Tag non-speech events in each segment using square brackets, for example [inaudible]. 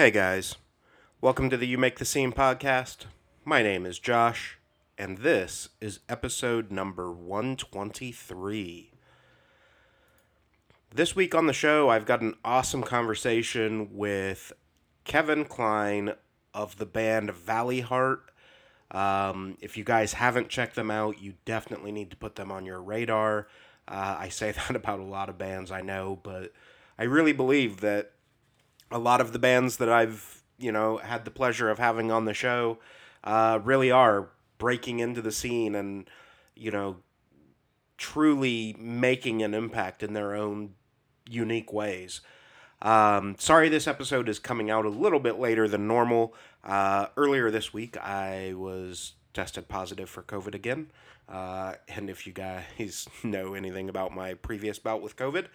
Hey guys, welcome to the You Make the Scene podcast. My name is Josh, and this is episode number 123. This week on the show, I've got an awesome conversation with Kevin Klein of the band Valleyheart. Um, if you guys haven't checked them out, you definitely need to put them on your radar. Uh, I say [laughs] that about a lot of bands I know, but I really believe that a lot of the bands that I've you know had the pleasure of having on the show uh, really are breaking into the scene and you know truly making an impact in their own unique ways. Um, sorry, this episode is coming out a little bit later than normal. Uh, earlier this week, I was tested positive for COVID again. Uh, and if you guys [laughs] know anything about my previous bout with COVID,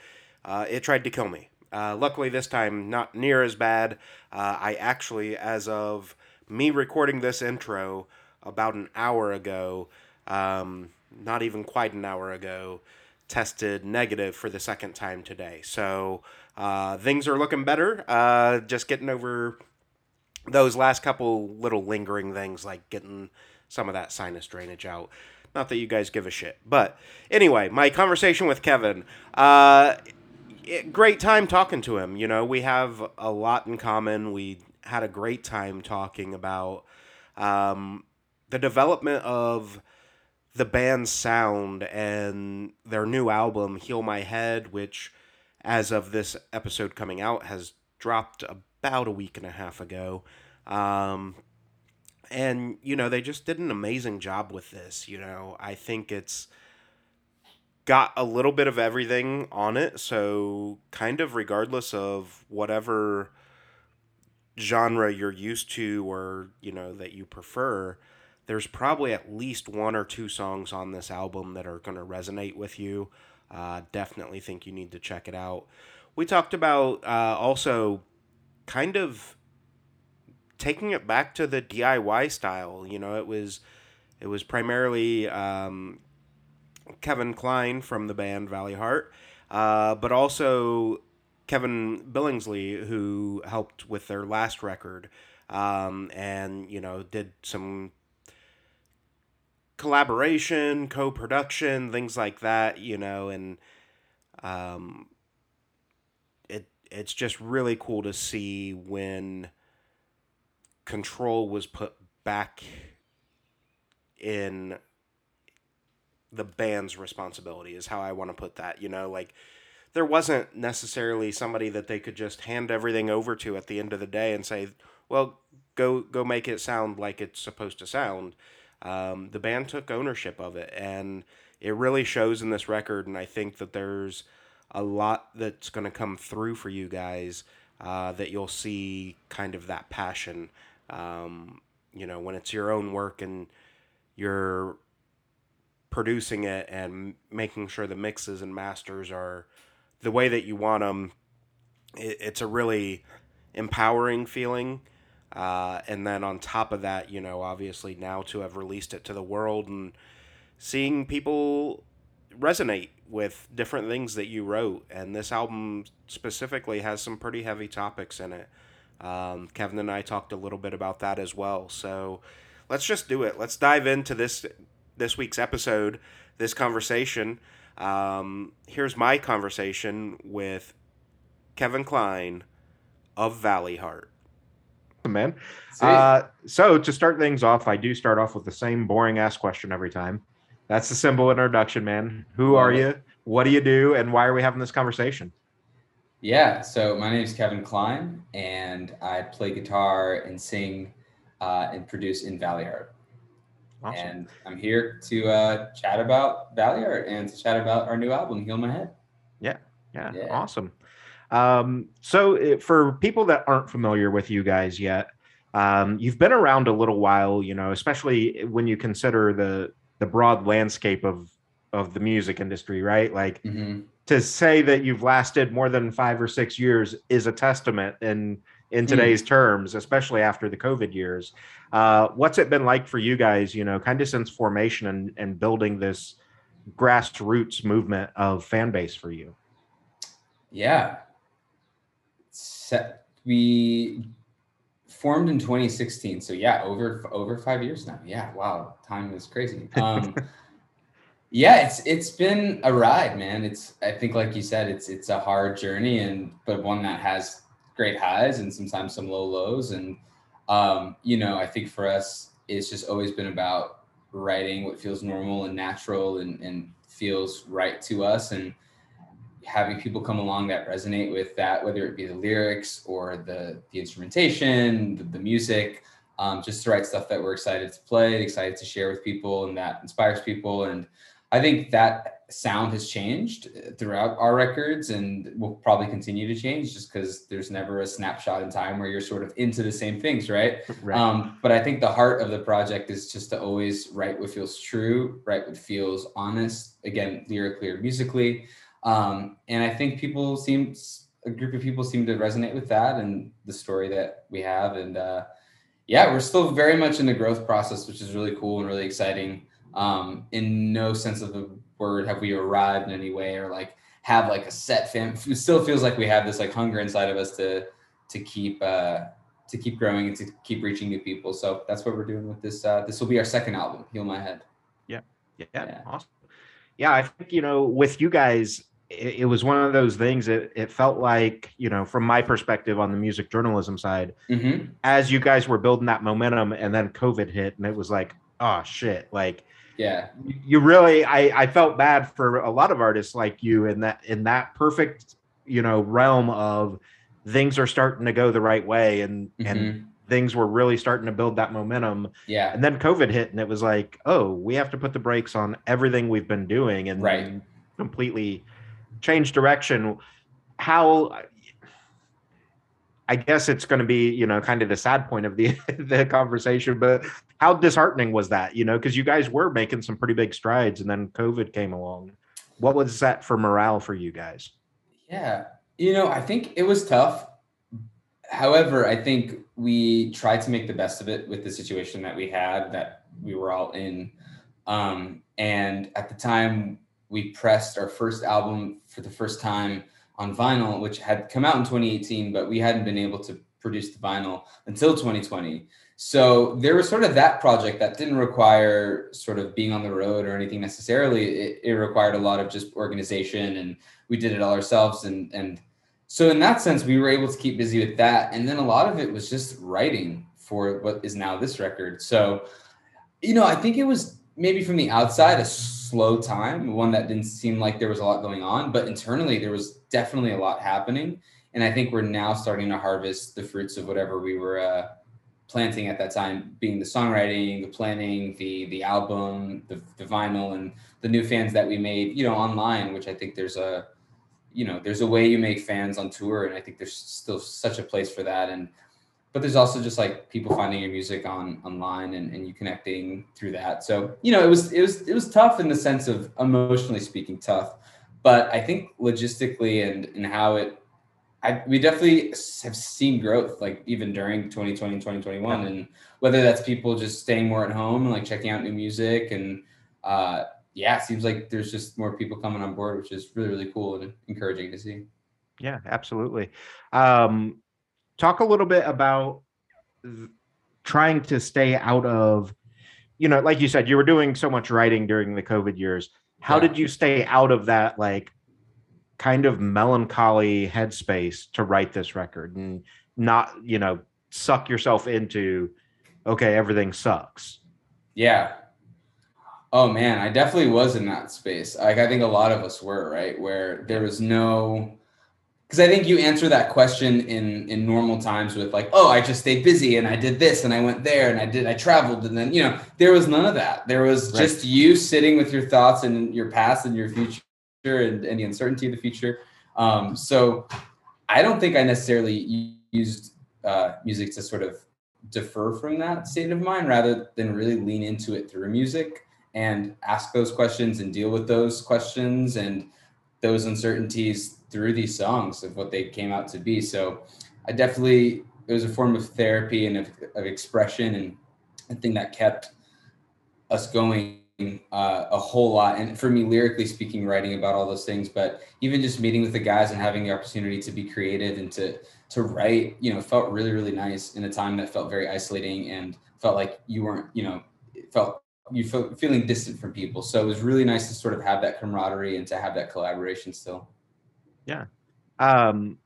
uh, it tried to kill me. Uh, luckily, this time, not near as bad. Uh, I actually, as of me recording this intro about an hour ago, um, not even quite an hour ago, tested negative for the second time today. So uh, things are looking better. Uh, just getting over those last couple little lingering things like getting some of that sinus drainage out. Not that you guys give a shit. But anyway, my conversation with Kevin. Uh, it, great time talking to him. You know, we have a lot in common. We had a great time talking about um, the development of the band's sound and their new album, Heal My Head, which, as of this episode coming out, has dropped about a week and a half ago. Um, and, you know, they just did an amazing job with this. You know, I think it's got a little bit of everything on it. So, kind of regardless of whatever genre you're used to or, you know, that you prefer, there's probably at least one or two songs on this album that are going to resonate with you. Uh, definitely think you need to check it out. We talked about uh, also kind of taking it back to the DIY style. You know, it was it was primarily um, Kevin Klein from the band Valleyheart, uh, but also Kevin Billingsley, who helped with their last record, um, and you know did some collaboration, co-production, things like that. You know, and um, it it's just really cool to see when control was put back in the band's responsibility is how I want to put that. You know, like there wasn't necessarily somebody that they could just hand everything over to at the end of the day and say, "Well, go go make it sound like it's supposed to sound." Um, the band took ownership of it, and it really shows in this record. And I think that there's a lot that's going to come through for you guys uh, that you'll see kind of that passion. Um, you know, when it's your own work and you're producing it and making sure the mixes and masters are the way that you want them, it, it's a really empowering feeling. Uh, and then on top of that, you know, obviously now to have released it to the world and seeing people resonate with different things that you wrote. And this album specifically has some pretty heavy topics in it. Um, Kevin and I talked a little bit about that as well. So let's just do it. Let's dive into this this week's episode, this conversation. Um, here's my conversation with Kevin Klein of Valleyheart. Man. Uh, so to start things off, I do start off with the same boring ass question every time. That's the simple introduction, man. Who are you? What do you do? And why are we having this conversation? Yeah, so my name is Kevin Klein, and I play guitar and sing uh, and produce in Valleyheart. Awesome. And I'm here to uh, chat about Valleyheart and to chat about our new album, Heal My Head. Yeah, yeah, yeah. awesome. Um, so, it, for people that aren't familiar with you guys yet, um, you've been around a little while, you know, especially when you consider the the broad landscape of of the music industry, right? Like mm-hmm. to say that you've lasted more than five or six years is a testament and in hmm. today's mm. terms, especially after the COVID years. Uh, what's it been like for you guys, you know, kind of since formation and, and building this grassroots movement of fan base for you? Yeah. we formed in 2016. So yeah, over over five years now. Yeah, wow, time is crazy. [laughs] Um, yeah, it's it's been a ride, man. It's I think like you said, it's it's a hard journey, and but one that has great highs and sometimes some low lows. And um, you know, I think for us, it's just always been about writing what feels normal and natural and, and feels right to us and having people come along that resonate with that, whether it be the lyrics or the the instrumentation, the, the music, um, just to write stuff that we're excited to play, excited to share with people, and that inspires people. And I think that sound has changed throughout our records, and will probably continue to change, just because there's never a snapshot in time where you're sort of into the same things, right? [laughs] right. Um, but I think the heart of the project is just to always write what feels true, write what feels honest. Again, lyrically or musically. Um, and I think people seem a group of people seem to resonate with that and the story that we have. And uh, yeah, we're still very much in the growth process, which is really cool and really exciting. Um, in no sense of the word have we arrived in any way or like have like a set fam. It still feels like we have this like hunger inside of us to to keep uh, to keep growing and to keep reaching new people. So that's what we're doing with this. Uh, this will be our second album, Heal My Head. Yeah. yeah, yeah, awesome. Yeah, I think you know with you guys it, it, was one of those things that it felt like you know from my perspective on the music journalism side mm-hmm. as you guys were building that momentum and then covid hit and it was like oh shit like yeah. You really i i felt bad for a lot of artists like you in that in that perfect you know realm of things are starting to go the right way and mm-hmm. and things were really starting to build that momentum. Yeah. And then covid hit and it was like oh we have to put the brakes on everything we've been doing and right. completely change direction, how I guess it's going to be, you know, kind of the sad point of the [laughs] the conversation, but how disheartening was that, you know, because you guys were making some pretty big strides and then COVID came along. What was that for morale for you guys? Yeah. You know, I think it was tough. However, I think we tried to make the best of it with the situation that we had that we were all in. Um, and at the time, we pressed our first album for the first time on vinyl, which had come out in 2018, but we hadn't been able to produce the vinyl until 2020. So there was sort of that project that didn't require sort of being on the road or anything necessarily. It, it required a lot of just organization, and we did it all ourselves. And and so in that sense, we were able to keep busy with that. And then a lot of it was just writing for what is now this record. So, you know, I think it was maybe from the outside a slow time, one that didn't seem like there was a lot going on, but internally there was definitely a lot happening. And I think we're now starting to harvest the fruits of whatever we were uh, planting at that time, being the songwriting, the planning, the the album, the, the vinyl, and the new fans that we made, you know, online. Which I think there's a, you know, there's a way you make fans on tour, and I think there's still such a place for that. And but there's also just like people finding your music on online and, and you connecting through that. So you know it was it was it was tough in the sense of emotionally speaking tough but i think logistically and and how it I, we definitely have seen growth like even during 2020 and 2021 yeah. and whether that's people just staying more at home and like checking out new music and uh yeah it seems like there's just more people coming on board which is really really cool and encouraging to see. Yeah absolutely. Um talk a little bit about trying to stay out of you know like you said you were doing so much writing during the covid years. How yeah. did you stay out of that like kind of melancholy headspace to write this record and not you know suck yourself into okay everything sucks? Yeah. Oh man i definitely was in that space. Like i think a lot of us were right where there was no because I think you answer that question in in normal times with like, oh, I just stayed busy and I did this and I went there and I did I traveled and then you know there was none of that. There was right. just you sitting with your thoughts and your past and your future and, and the uncertainty of the future. Um, so I don't think I necessarily used uh, music to sort of defer from that state of mind rather than really lean into it through music and ask those questions and deal with those questions and those uncertainties through these songs of what they came out to be. So I definitely it was a form of therapy and of, of expression and a thing that kept us going uh, a whole lot. And for me, lyrically speaking, writing about all those things, but even just meeting with the guys and having the opportunity to be creative and to to write, you know, felt really, really nice in a time that felt very isolating and felt like you weren't, you know, felt you felt feeling distant from people. So it was really nice to sort of have that camaraderie and to have that collaboration still. Yeah. Um,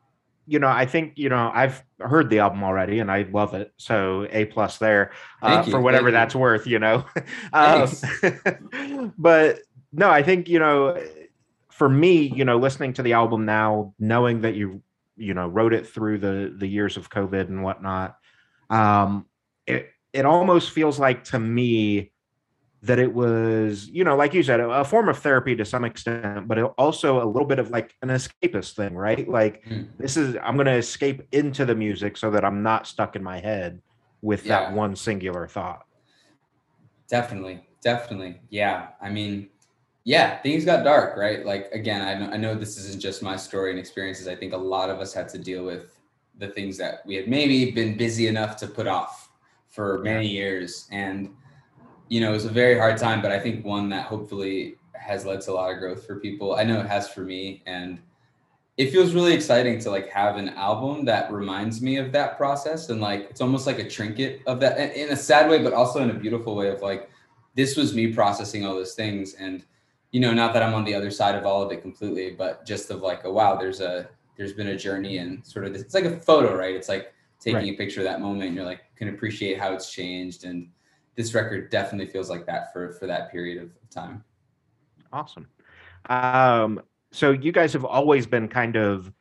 you know, I think you know I've heard the album already and I love it. So a plus there uh, for whatever that's worth. You know, [laughs] um, [laughs] but no, I think you know, for me, you know, listening to the album now, knowing that you you know wrote it through the the years of COVID and whatnot, um, it it almost feels like to me that it was, you know, like you said, a, a, form of therapy to some extent, but also a little bit of like an escapist thing, right? Like mm. this is I'm going to escape into the music so that I'm not stuck in my head with yeah. that one singular thought. Definitely, definitely, yeah. I mean, yeah, things got dark, right? Like again, I know, I know this isn't just my story and experiences. I think a lot of us had to deal with the things that we had maybe been busy enough to put off for many years and you know, it was a very hard time, but I think one that hopefully has led to a lot of growth for people. I know it has for me. And it feels really exciting to like have an album that reminds me of that process. And like, it's almost like a trinket of that in a sad way, but also in a beautiful way of like, this was me processing all those things. And, you know, not that I'm on the other side of all of it completely, but just of like, oh, wow, there's a, there's been a journey and sort of this, it's like a photo, right? It's like taking right. a picture of that moment and you're like, can appreciate how it's changed. And, this record definitely feels like that for for that period of time. Awesome. Um, so you guys have always been kind of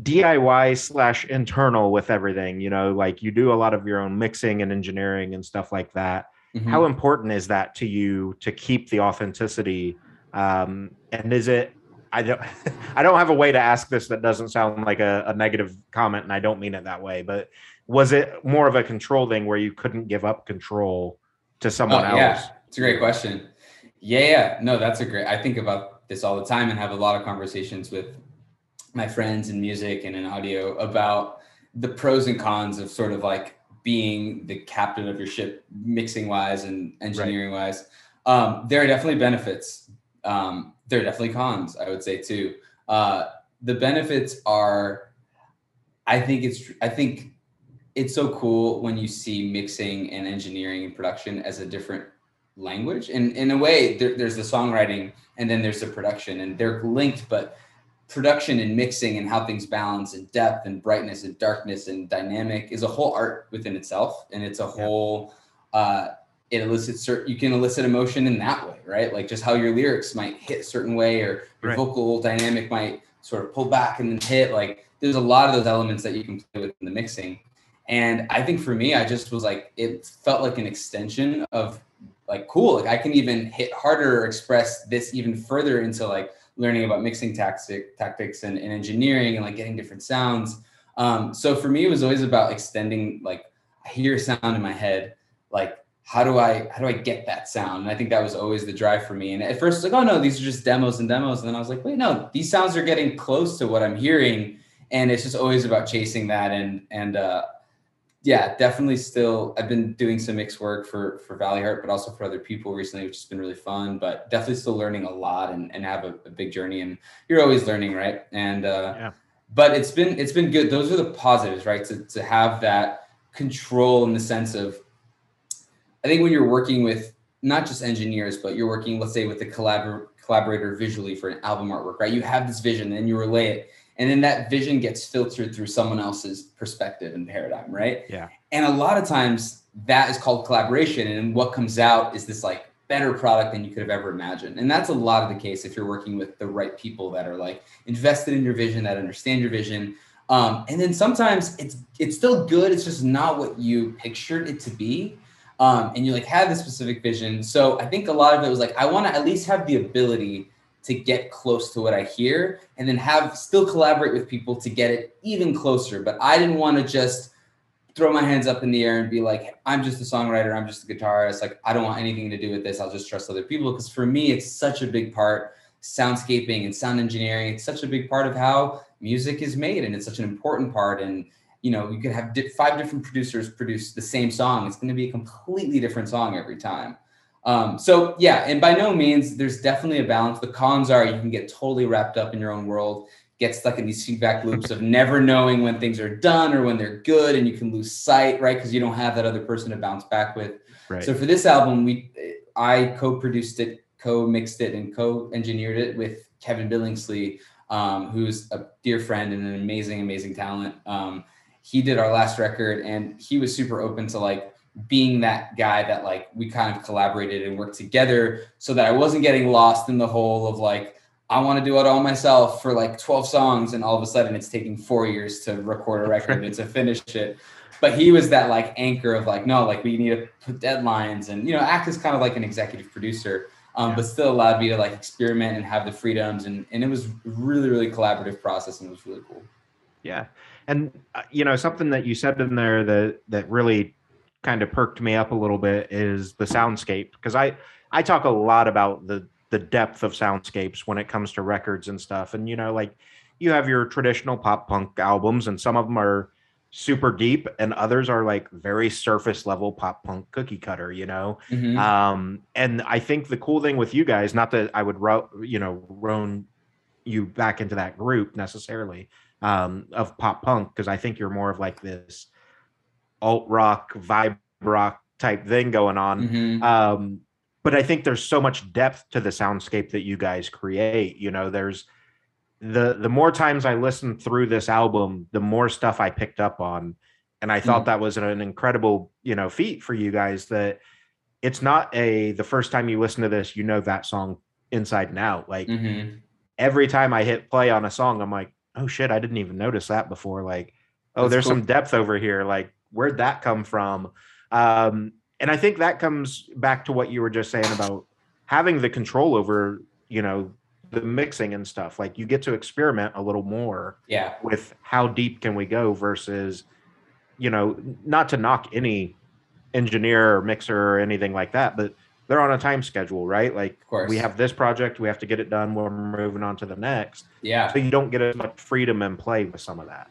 DIY slash internal with everything. You know, like you do a lot of your own mixing and engineering and stuff like that. Mm-hmm. How important is that to you to keep the authenticity? Um, and is it? I don't. [laughs] I don't have a way to ask this that doesn't sound like a, a negative comment, and I don't mean it that way. But was it more of a control thing where you couldn't give up control to someone oh, yeah. It's a great question. Yeah, yeah. No, that's a great. I think about this all the time and have a lot of conversations with my friends in music and in audio about the pros and cons of sort of like being the captain of your ship mixing wise and engineering right. wise. Um, there are definitely benefits. Um, there are definitely cons, I would say too. Uh, the benefits are, I think it's, I think it's so cool when you see mixing and engineering and production as a different language. And in a way, there, there's the songwriting and then there's the production, and they're linked, but production and mixing and how things balance and depth and brightness and darkness and dynamic is a whole art within itself. And it's a whole, uh, it elicits certain, you can elicit emotion in that way, right? Like just how your lyrics might hit a certain way or your right. vocal dynamic might sort of pull back and then hit. Like there's a lot of those elements that you can play with in the mixing. And I think for me, I just was like, it felt like an extension of like, cool, like I can even hit harder or express this even further into like learning about mixing tactic, tactics and, and engineering and like getting different sounds. Um, so for me, it was always about extending, like I hear a sound in my head, like how do I how do I get that sound? And I think that was always the drive for me. And at first, like, oh no, these are just demos and demos. And then I was like, wait, no, these sounds are getting close to what I'm hearing. And it's just always about chasing that. And and uh, yeah, definitely still I've been doing some mix work for for Valleyheart, but also for other people recently, which has been really fun. But definitely still learning a lot and, and have a, a big journey. And you're always learning, right? And uh yeah. but it's been it's been good. Those are the positives, right? To to have that control in the sense of I think when you're working with not just engineers, but you're working, let's say, with the collabor- collaborator visually for an album artwork, right? You have this vision and you relay it and then that vision gets filtered through someone else's perspective and paradigm right? Yeah. And a lot of times that is called collaboration and what comes out is this like better product than you could have ever imagined. And that's a lot of the case if you're working with the right people that are like invested in your vision that understand your vision. Um, and then sometimes it's it's still good it's just not what you pictured it to be. Um, and you like had this specific vision. So i think a lot of it was like i want to at least have the ability to get close to what I hear and then have still collaborate with people to get it even closer. But I didn't want to just throw my hands up in the air and be like, I'm just a songwriter, I'm just a guitarist. Like, I don't want anything to do with this. I'll just trust other people. Because for me, it's such a big part soundscaping and sound engineering. It's such a big part of how music is made, and it's such an important part. And you know, you could have five different producers produce the same song. It's going to be a completely different song every time. Um, so yeah, and by no means there's definitely a balance. The cons are you can get totally wrapped up in your own world, get stuck in these feedback loops of never knowing when things are done or when they're good and you can lose sight right because you don't have that other person to bounce back with right. so for this album we i co-produced it co-mixed it and co-engineered it with kevin billingsley um, who's a dear friend and an amazing amazing talent um, he did our last record and he was super open to like being that guy that like we kind of collaborated and worked together so that i wasn't getting lost in the whole of like I want to do it all myself for like 12 songs, and all of a sudden it's taking four years to record a [laughs] record and to finish it. But he was that like anchor of like, no, like we need to put deadlines and you know, act as kind of like an executive producer, um, yeah. but still allowed me to like experiment and have the freedoms. And and it was really, really collaborative process and it was really cool. Yeah. And uh, you know, something that you said in there that that really kind of perked me up a little bit is the soundscape because I I talk a lot about the the depth of soundscapes when it comes to records and stuff. And you know, like you have your traditional pop punk albums, and some of them are super deep, and others are like very surface level pop punk cookie cutter. You know, mm-hmm. um, and I think the cool thing with you guys, not that I would ro- you know roan you back into that group necessarily um, of pop punk, because I think you're more of like this alt rock vibe rock type thing going on. Mm-hmm. Um, but I think there's so much depth to the soundscape that you guys create. You know, there's the the more times I listened through this album, the more stuff I picked up on. And I thought mm. that was an incredible, you know, feat for you guys that it's not a the first time you listen to this, you know that song inside and out. Like mm-hmm. every time I hit play on a song, I'm like, oh shit, I didn't even notice that before. Like, oh, That's there's cool. some depth over here. Like, where'd that come from? Um, and I think that comes back to what you were just saying about having the control over, you know, the mixing and stuff. Like you get to experiment a little more yeah. with how deep can we go versus, you know, not to knock any engineer or mixer or anything like that, but they're on a time schedule, right? Like we have this project, we have to get it done. We're moving on to the next. Yeah. So you don't get as much freedom and play with some of that.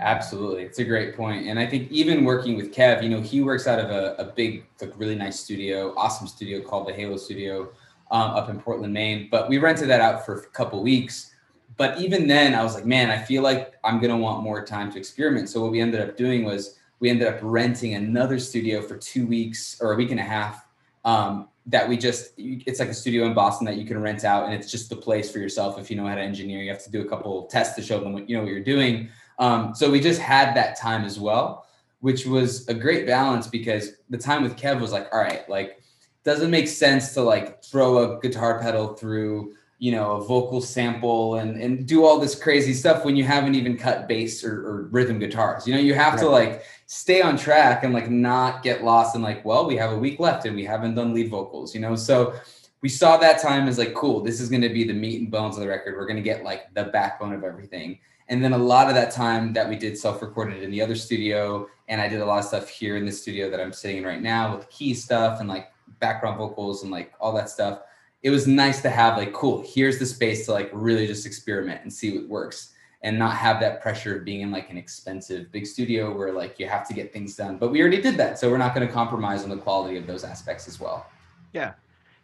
Absolutely. It's a great point. And I think even working with Kev, you know, he works out of a, a big, like really nice studio, awesome studio called the Halo Studio um, up in Portland, Maine. But we rented that out for a couple weeks. But even then, I was like, man, I feel like I'm going to want more time to experiment. So what we ended up doing was we ended up renting another studio for two weeks or a week and a half. Um, that we just it's like a studio in Boston that you can rent out and it's just the place for yourself if you know how to engineer you have to do a couple tests to show them what you know what you're doing um, so we just had that time as well, which was a great balance because the time with Kev was like, all right, like, doesn't make sense to like throw a guitar pedal through, you know, a vocal sample and and do all this crazy stuff when you haven't even cut bass or, or rhythm guitars. You know, you have right. to like stay on track and like not get lost in like, well, we have a week left and we haven't done lead vocals, you know. So we saw that time as like, cool, this is gonna be the meat and bones of the record. We're gonna get like the backbone of everything. And then a lot of that time that we did self-recorded in the other studio, and I did a lot of stuff here in the studio that I'm sitting in right now with key stuff and like background vocals and like all that stuff. It was nice to have like, cool, here's the space to like really just experiment and see what works and not have that pressure of being in like an expensive big studio where like you have to get things done. But we already did that. So we're not going to compromise on the quality of those aspects as well. Yeah.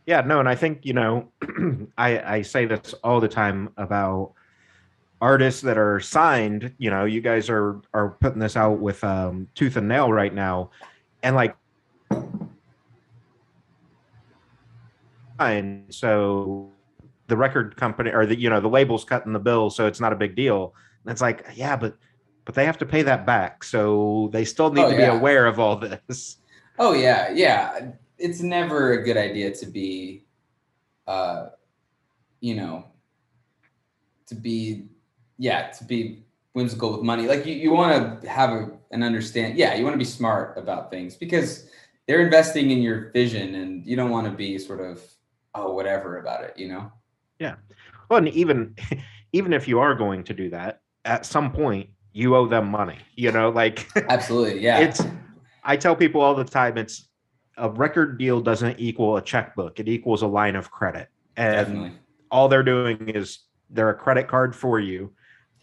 Yeah. No. And I think, you know, [clears throat] I, I say this all the time about artists that are signed you know you guys are are putting this out with um tooth and nail right now. And like and so the record company or the you know the label's cutting the bill so it's not a big deal. And it's like yeah but but they have to pay that back. So they still need oh, to yeah. be aware of all this. Oh yeah. Yeah. It's never a good idea to be uh you know to be yeah, to be whimsical with money. Like you, you want to have a, an understand. Yeah, you want to be smart about things because they're investing in your vision, and you don't want to be sort of oh whatever about it. You know. Yeah. Well, and even [laughs] even if you are going to do that, at some point you owe them money. You know, like [laughs] absolutely. Yeah. It's. I tell people all the time. It's a record deal doesn't equal a checkbook. It equals a line of credit, and Definitely. all they're doing is they're a credit card for you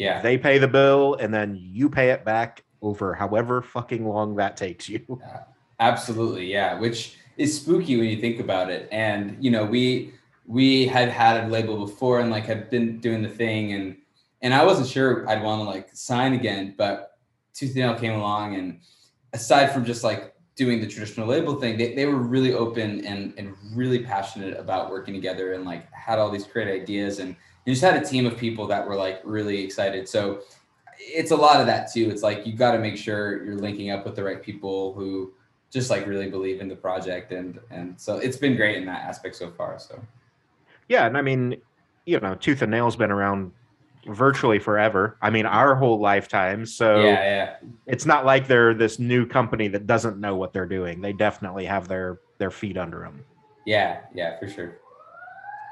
yeah. They pay the bill and then you pay it back over however fucking long that takes you. [laughs] Yeah, absolutely. Yeah. Which is spooky when you think about it. And, you know, we, we had had a label before and like had been doing the thing and and I wasn't sure I'd want to like sign again, but Tooth and Nail came along, and aside from just like doing the traditional label thing, they, they were really open and and really passionate about working together and like had all these great ideas and, and just had a team of people that were like really excited. So it's a lot of that too. It's like you got to make sure you're linking up with the right people who just like really believe in the project and and so it's been great in that aspect so far. So yeah, and I mean, you know, Tooth and Nail's been around virtually forever. I mean, our whole lifetime. So yeah, yeah. It's not like they're this new company that doesn't know what they're doing. They definitely have their their feet under them. Yeah, yeah, for sure.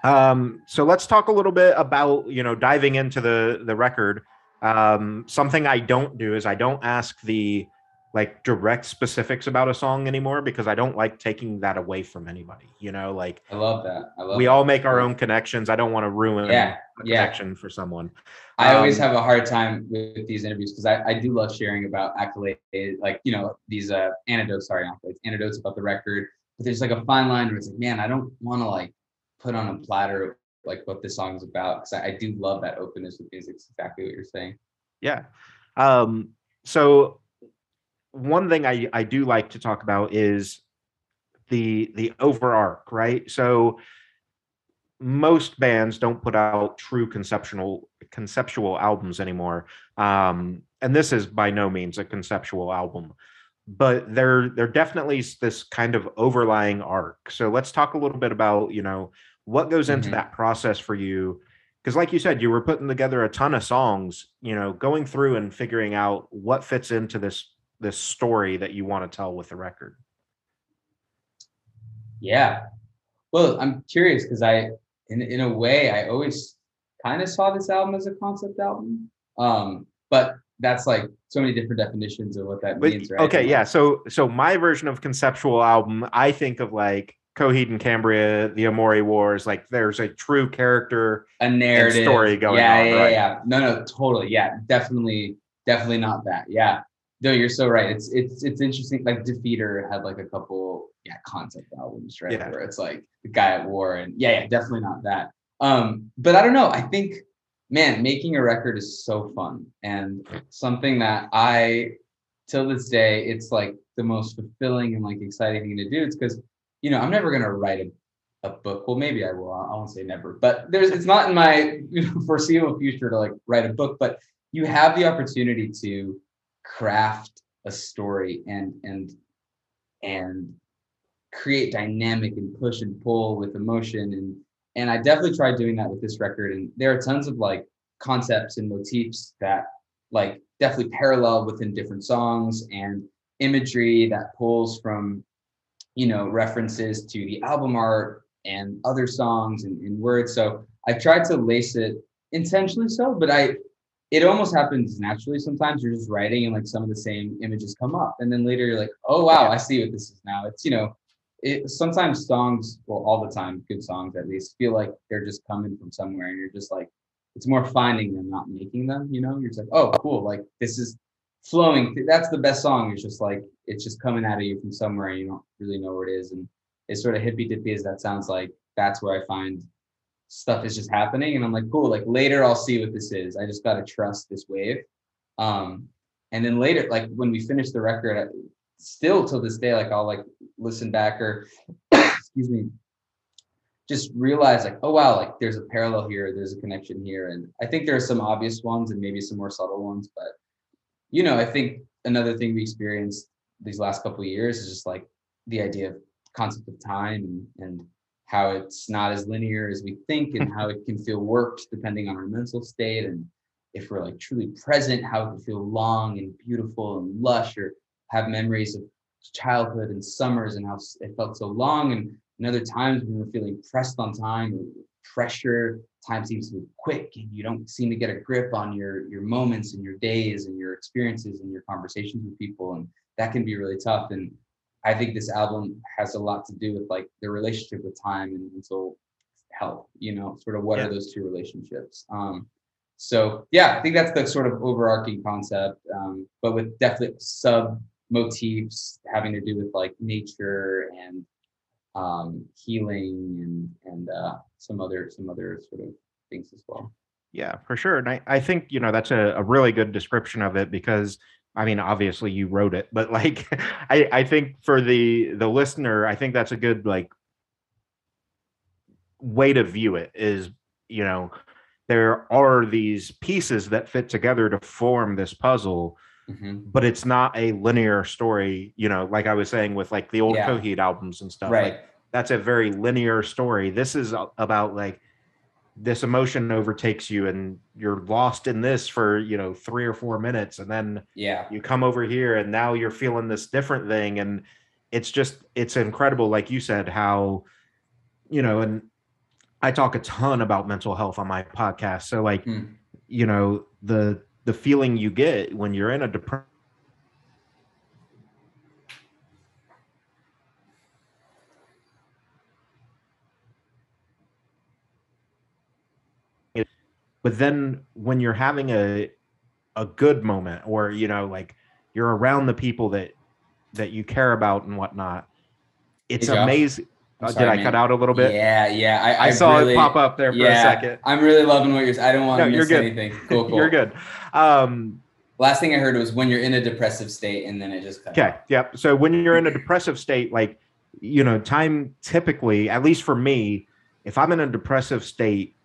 Um, so let's talk a little bit about you know diving into the the record. Um, something I don't do is I don't ask the like direct specifics about a song anymore because I don't like taking that away from anybody. You know, like I love that. I love we that. all make our own connections. I don't want to ruin yeah, a yeah. connection for someone. I always Um, have a hard time with these interviews because I, I do love sharing about accolades, like you know these uh anecdotes, sorry, accolades, anecdotes about the record. But there's like a fine line where it's like, man, I don't want to like put on a platter like what this song is about because I, I do love that openness with music. It's exactly what you're saying. Yeah. Um, so one thing I, I do like to talk about is the the over arc, right? So most bands don't put out true conceptual conceptual albums anymore. Um, and this is by no means a conceptual album, but there there definitely is this kind of overlying arc. So let's talk a little bit about, you know, what goes into Mhm. that process for you because like you said you were putting together a ton of songs you know going through and figuring out what fits into this this story that you want to tell with the record Yeah. Well, I'm curious because I, in in a way, I always kind of saw this album as a concept album. Um, but that's like so many different definitions of what that But- means, right? okay yeah so so my version of conceptual album i think of like coheed and cambria the Amory Wars like there's a true character a narrative story going yeah, on, Yeah, right. yeah, no, no, totally. Yeah, definitely, definitely not that. Yeah. No, you're so right. It's it's it's interesting. Like Defeater had like a couple, yeah, concept albums, right? Yeah. Where it's like the guy at war, and yeah, yeah, definitely not that. Um, but I don't know. I think, man, making a record is so fun and something that I, till this day, it's like the most fulfilling and like exciting thing to do. It's because, you know, I'm never gonna write a a book. Well, maybe I will. I won't say never, but there's it's not in my [laughs] foreseeable future to like write a book. But you have the opportunity to craft a story and and and create dynamic and push and pull with emotion and and I definitely tried doing that with this record. And there are tons of like concepts and motifs that like definitely parallel within different songs and imagery that pulls from you know references to the album art and other songs and, and words. So i tried to lace it intentionally so but i it almost happens naturally sometimes. You're just writing and like some of the same images come up. And then later you're like oh wow i see what this is now. It's you know it sometimes songs well all the time good songs at least feel like they're just coming from somewhere and you're just like it's more finding them not making them you know? You're just like oh cool like this is flowing that's the best song. It's just like it's just coming out of you from somewhere and you don't really know where it is. And it's sort of hippy dippy as that sounds like that's where i find stuff is just happening. And i'm like cool like later i'll see what this is. I just got to trust this wave. Um and then later like when we finish the record I, still till this day like i'll like listen back or [coughs] excuse me just realize like oh wow like there's a parallel here there's a connection here. And i think there are some obvious ones and maybe some more subtle ones but you know i think another thing we experienced these last couple of years is just like the idea of concept of time and, and how it's not as linear as we think and [laughs] how it can feel warped depending on our mental state and if we're like truly present how it can feel long and beautiful and lush or have memories of childhood and summers and how it felt so long and, and other times when we're feeling pressed on time or pressure time seems to be quick and you don't seem to get a grip on your your moments and your days and your experiences and your conversations with people and that can be really tough and i think this album has a lot to do with like the relationship with time and mental health you know sort of what Yeah. are those two relationships um so yeah i think that's the sort of overarching concept um but with definitely sub motifs having to do with like nature and um healing and and uh some other some other sort of things as well Yeah, for sure. And I, I think, you know, that's a, a really good description of it because I mean, obviously you wrote it, [laughs] but like I, I think for the the listener, I think that's a good like way to view it is, you know, there are these pieces that fit together to form this puzzle, mm-hmm. but it's not a linear story, you know, like I was saying with like the old yeah. Coheed albums and stuff. Right. Like that's a very linear story. This is about like this emotion overtakes you and you're lost in this for you know three or four minutes and then yeah you come over here and now you're feeling this different thing and it's just it's incredible like you said how you know and i talk a ton about mental health on my podcast so like hmm. you know the the feeling you get when you're in a depression but then when you're having a a good moment or you know like you're around the people that that you care about and whatnot it's amazing sorry, did I man. cut out a little bit? Yeah, yeah. I, I, I saw really, it pop up there for yeah, a second. I'm really loving what you're. I don't want no, to miss anything. Cool, [laughs] cool. you're good. Um, Last thing I heard was when you're in a depressive state, and then it just cut. Okay. Yep. So when you're in a depressive state, like you know, time typically, at least for me, if I'm in a depressive state,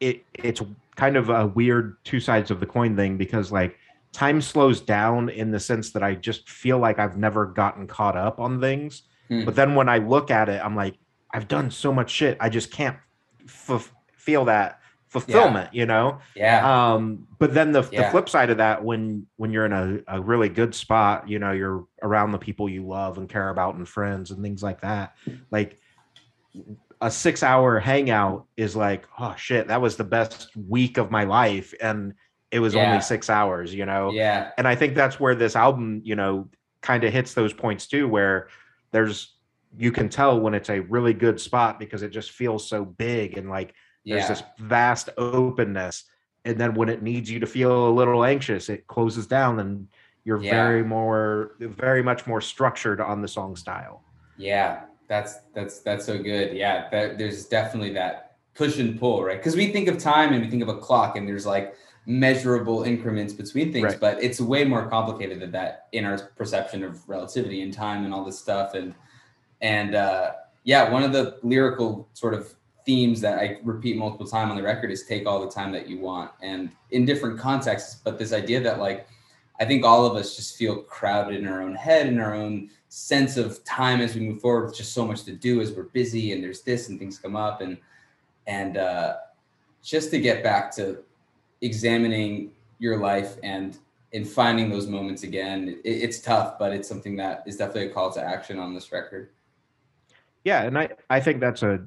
it it's kind of a weird two sides of the coin thing because like time slows down in the sense that I just feel like I've never gotten caught up on things. Hmm. But then when I look at it, I'm like, I've done so much shit. I just can't f- feel that fulfillment, yeah. you know? Yeah. Um, but then the, yeah. the flip side of that, when when you're in a, a really good spot, you know, you're around the people you love and care about and friends and things like that. Like a six hour hangout is like, oh shit, that was the best week of my life. And it was yeah. only six hours, you know? Yeah. And I think that's where this album, you know, kind of hits those points too, where there's, you can tell when it's a really good spot because it just feels so big and like there's this vast openness. And then when it needs you to feel a little anxious, it closes down and you're yeah. very more, very much more structured on the song style. Yeah. That's that's that's so good. Yeah, that, there's definitely that push and pull, right? Because we think of time and we think of a clock, and there's like measurable increments between things, right. but it's way more complicated than that in our perception of relativity and time and all this stuff. And and uh, yeah, one of the lyrical sort of themes that I repeat multiple times on the record is take all the time that you want, and in different contexts. But this idea that like I think all of us just feel crowded in our own head, in our own sense of time as we move forward with just so much to do as we're busy and there's this and things come up and and uh, just to get back to examining your life and in finding those moments again it, it's tough but it's something that is definitely a call to action on this record. Yeah and i i think that's a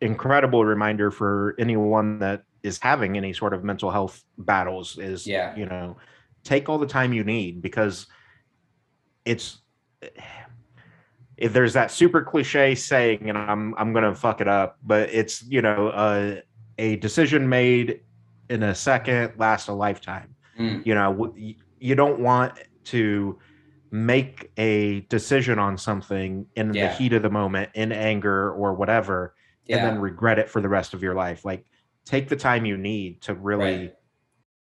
incredible reminder for anyone that is having any sort of mental health battles is yeah. you know take all the time you need because it's if there's that super cliche saying, and I'm I'm gonna fuck it up, but it's you know uh, a decision made in a second last a lifetime. Mm. You know, you don't want to make a decision on something in yeah. the heat of the moment, in anger or whatever, yeah. and then regret it for the rest of your life. Like, take the time you need to really right.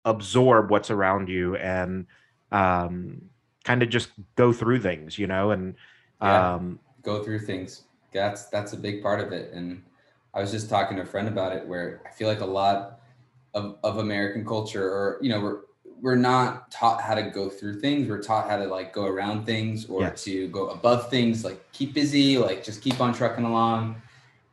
absorb what's around you and um, kind of just go through things, you know, and yeah, um, go through things. That's that's a big part of it. And I was just talking to a friend about it, where I feel like a lot of, of American culture, or you know, we're we're not taught how to go through things. We're taught how to like go around things or yes. to go above things, like keep busy, like just keep on trucking along.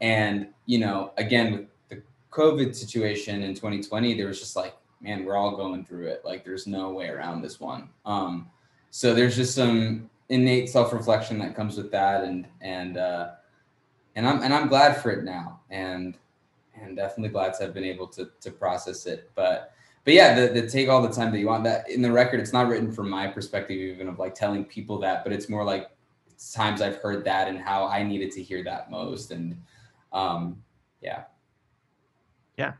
And you know, again with the COVID situation in 2020, there was just like, man, we're all going through it. Like, there's no way around this one. Um, so there's just some innate self-reflection that comes with that and and uh and i'm and i'm glad for it now and and definitely glad to have been able to to process it. But but yeah the, the take all the time that you want that in the record it's not written from my perspective even of like telling people that but it's more like times i've heard that and how i needed to hear that most. And um yeah. Yeah.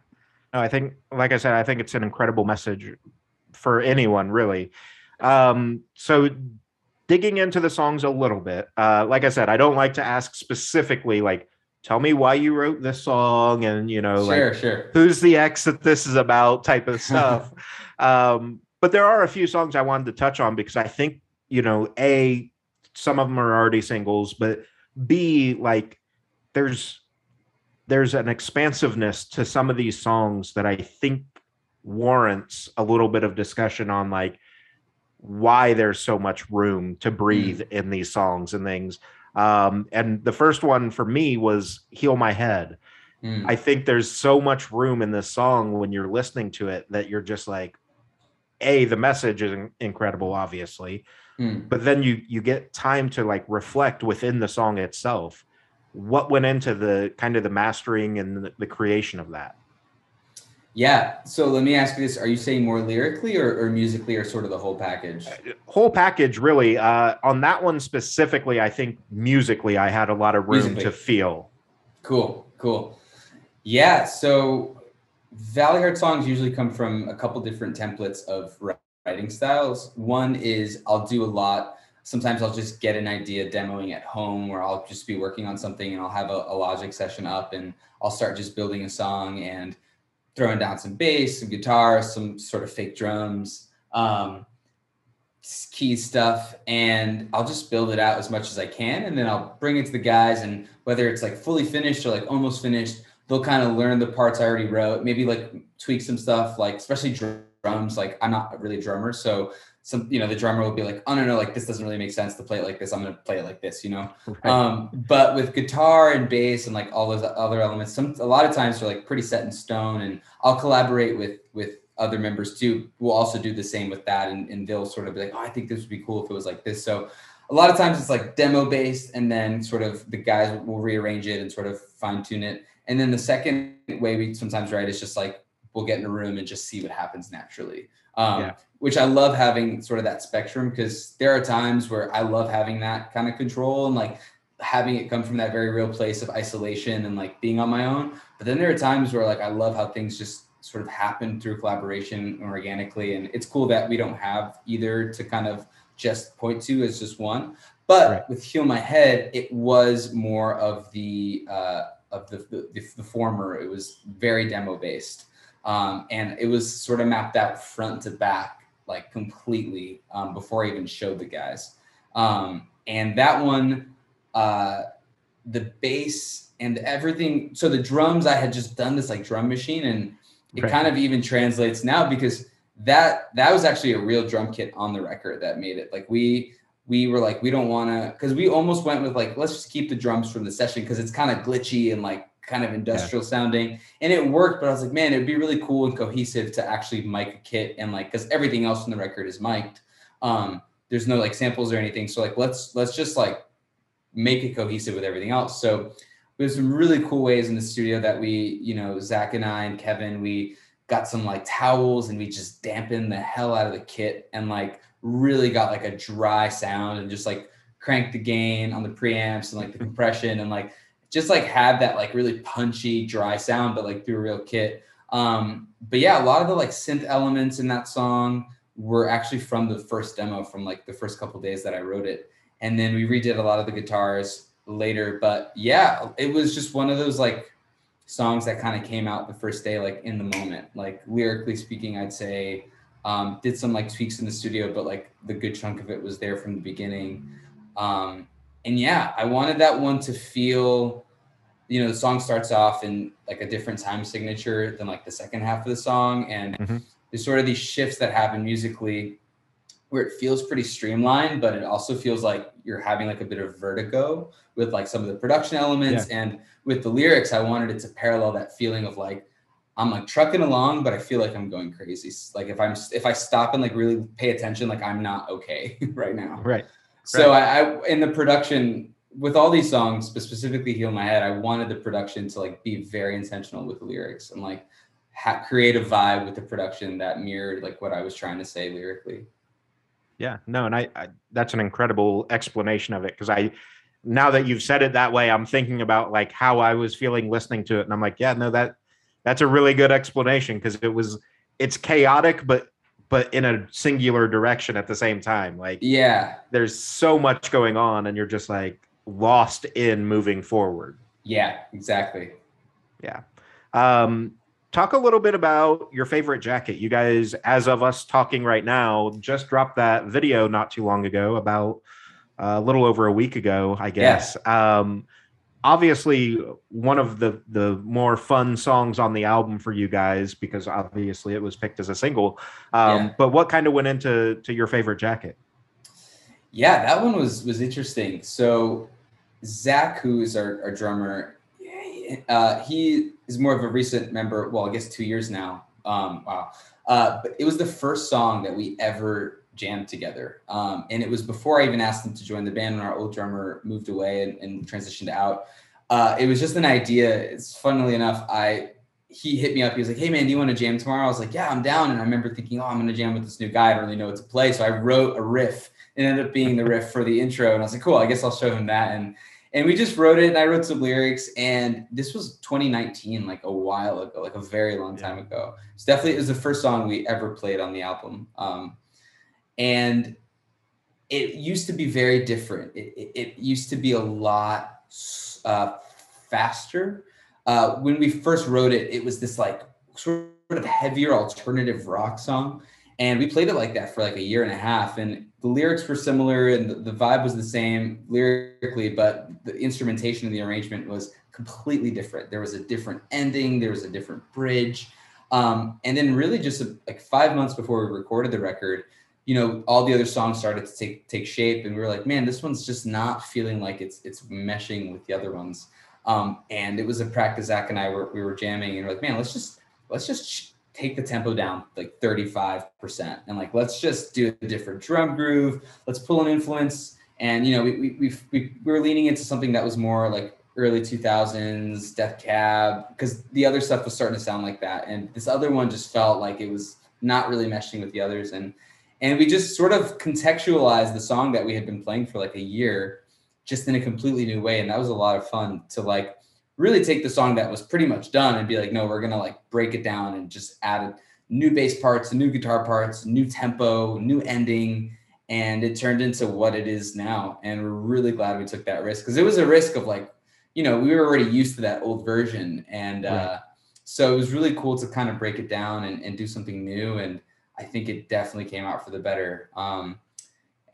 No i think like i said i think it's an incredible message for anyone really. Um, so digging into the songs a little bit, uh, like I said, I don't like to ask specifically like tell me why you wrote this song and you know sure, like sure. who's the ex that this is about type of stuff [laughs] um, but there are a few songs i wanted to touch on because i think you know a some of them are already singles but b like there's there's an expansiveness to some of these songs that i think warrants a little bit of discussion on like why there's so much room to breathe mm. in these songs and things um, and the first one for me was Heal My Head. Mm. I think there's so much room in this song when you're listening to it that you're just like, A, the message is incredible, obviously. Mm. But then you you get time to like reflect within the song itself. What went into the kind of the mastering and the, the creation of that? Yeah. So let me ask you this: Are you saying more lyrically or, or musically, or sort of the whole package? Uh, whole package, really. Uh, on that one specifically, I think musically, I had a lot of room musically. to feel. Cool. Cool. Yeah. So Valleyheart songs usually come from a couple different templates of writing styles. One is I'll do a lot. Sometimes I'll just get an idea demoing at home, or I'll just be working on something and I'll have a, a Logic session up, and I'll start just building a song and throwing down some bass, some guitar, some sort of fake drums, um, key stuff, and I'll just build it out as much as I can, and then I'll bring it to the guys, and whether it's like fully finished or like almost finished, they'll kind of learn the parts I already wrote, maybe like tweak some stuff, like especially drums. Like I'm not really a drummer, so some you know the drummer will be like oh no no like this doesn't really make sense to play it like this. I'm gonna play it like this you know? Right. um but with guitar and bass and like all those other elements some a lot of times they're like pretty set in stone and i'll collaborate with with other members too will also do the same with that and, and they'll sort of be like oh i think this would be cool if it was like this. So a lot of times it's like demo based and then sort of the guys will rearrange it and sort of fine tune it. And then the second way we sometimes write is just like we'll get in a room and just see what happens naturally um, yeah. which I love having sort of that spectrum because there are times where I love having that kind of control and like having it come from that very real place of isolation and like being on my own. But then there are times where like I love how things just sort of happen through collaboration organically. And it's cool that we don't have either to kind of just point to as just one. But right. with Heal My Head, it was more of the uh, of the, the, the former. It was very demo based. Um, and it was sort of mapped out front to back, like completely um, before I even showed the guys. Um, and that one, uh, the bass and everything. So the drums, I had just done this like drum machine, and it right. kind of even translates now because that that was actually a real drum kit on the record that made it. Like we we were like we don't want to because we almost went with like let's just keep the drums from the session because it's kind of glitchy and like kind of industrial yeah. sounding and it worked but i was like man it'd be really cool and cohesive to actually mic a kit and like because everything else in the record is mic'd um there's no like samples or anything so like let's let's just like make it cohesive with everything else so there's some really cool ways in the studio that we you know zach and i and kevin we got some like towels and we just dampened the hell out of the kit and like really got like a dry sound and just like cranked the gain on the preamps and like the [laughs] compression and like just like have that like really punchy dry sound, but like through a real kit. Um, but yeah, a lot of the like synth elements in that song were actually from the first demo from like the first couple days that I wrote it. And then we redid a lot of the guitars later. But yeah, it was just one of those like songs that kind of came out the first day, like in the moment. Like lyrically speaking, I'd say um, did some like tweaks in the studio, but like the good chunk of it was there from the beginning. Um, and yeah, I wanted that one to feel, you know, the song starts off in like a different time signature than like the second half of the song. And mm-hmm. there's sort of these shifts that happen musically where it feels pretty streamlined, but it also feels like you're having like a bit of vertigo with like some of the production elements. Yeah. And with the lyrics, I wanted it to parallel that feeling of like, I'm like trucking along, but I feel like I'm going crazy. Like if I'm if I stop and like really pay attention, like I'm not okay [laughs] right now. Right. So right. I, I in the production with all these songs, but specifically "Heal My Head," I wanted the production to like be very intentional with the lyrics and like ha- create a vibe with the production that mirrored like what I was trying to say lyrically. Yeah, no, and I, I that's an incredible explanation of it because I now that you've said it that way, I'm thinking about like how I was feeling listening to it, and I'm like, yeah, no, that that's a really good explanation because it was it's chaotic, but but in a singular direction at the same time. Like, yeah, there's so much going on, and you're just like lost in moving forward. Yeah, exactly. Yeah. Um, talk a little bit about your favorite jacket. You guys, as of us talking right now, just dropped that video not too long ago, about uh, a little over a week ago, I guess. Yeah. Um, obviously, one of the the more fun songs on the album for you guys, because obviously it was picked as a single. Um, yeah. But what kind of went into to your favorite jacket? Yeah, that one was was interesting. So Zach, who is our, our drummer, uh, he is more of a recent member. Well, I guess two years now. Um, wow. Uh, but it was the first song that we ever jammed together. Um, and it was before I even asked him to join the band when our old drummer moved away and, and transitioned out. Uh, it was just an idea. It's funnily enough, I he hit me up. He was like, "Hey man, do you want to jam tomorrow?" I was like, "Yeah, I'm down." And I remember thinking, "Oh, I'm to jam with this new guy. I don't really know what to play." So I wrote a riff. It ended up being the riff for the intro, and I was like, "Cool, I guess I'll show him that." And and we just wrote it and i wrote some lyrics and this was 2019 like a while ago like a very long time ago. It's definitely it was the first song we ever played on the album. Um, and it used to be very different. It, it, it used to be a lot uh, faster. Uh, when we first wrote it it was this like sort of heavier alternative rock song and we played it like that for like a year and a half and the lyrics were similar and the, the vibe was the same lyrically but the instrumentation and the arrangement was completely different. There was a different ending there was a different bridge. Um, and then really just a, like five months before we recorded the record you know all the other songs started to take take shape and we were like man this one's just not feeling like it's it's meshing with the other ones. Um, and it was a practice zach and i were we were jamming and we're like man let's just let's just take the tempo down like 35% and like let's just do a different drum groove. Let's pull an influence. And you know we we we, we were leaning into something that was more like early 2000s death cab because the other stuff was starting to sound like that. And this other one just felt like it was not really meshing with the others. And and we just sort of contextualized the song that we had been playing for like a year just in a completely new way. And that was a lot of fun to like really take the song that was pretty much done and be like, no, we're gonna like break it down and just add new bass parts, new guitar parts, new tempo, new ending, and it turned into what it is now. And we're really glad we took that risk because it was a risk of like, you know, we were already used to that old version, and right. uh, so it was really cool to kind of break it down and, and do something new. And I think it definitely came out for the better. Um,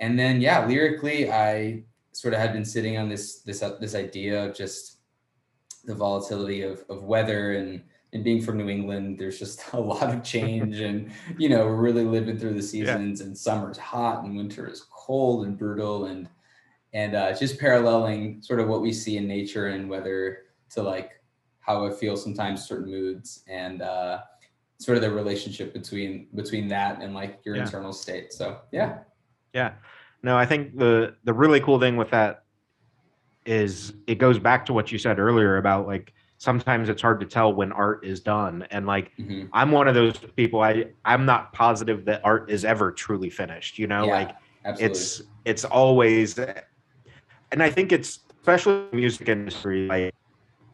and then yeah, lyrically, I sort of had been sitting on this this uh, this idea of just the volatility of, of weather and and being from New England, there's just [laughs] a lot of change, [laughs] and you know we're really living through the seasons. Yeah. And summer's hot, and winter is cold and brutal, and and uh, just paralleling sort of what we see in nature and weather to like how I feel sometimes certain moods, and uh, sort of the relationship between between that and like your yeah. internal state. So yeah, yeah. No, I think the the really cool thing with that is it goes back to what you said earlier about like sometimes it's hard to tell when art is done and like mm-hmm. i'm one of those people i i'm not positive that art is ever truly finished you know yeah, like absolutely. it's it's always and i think it's especially music industry like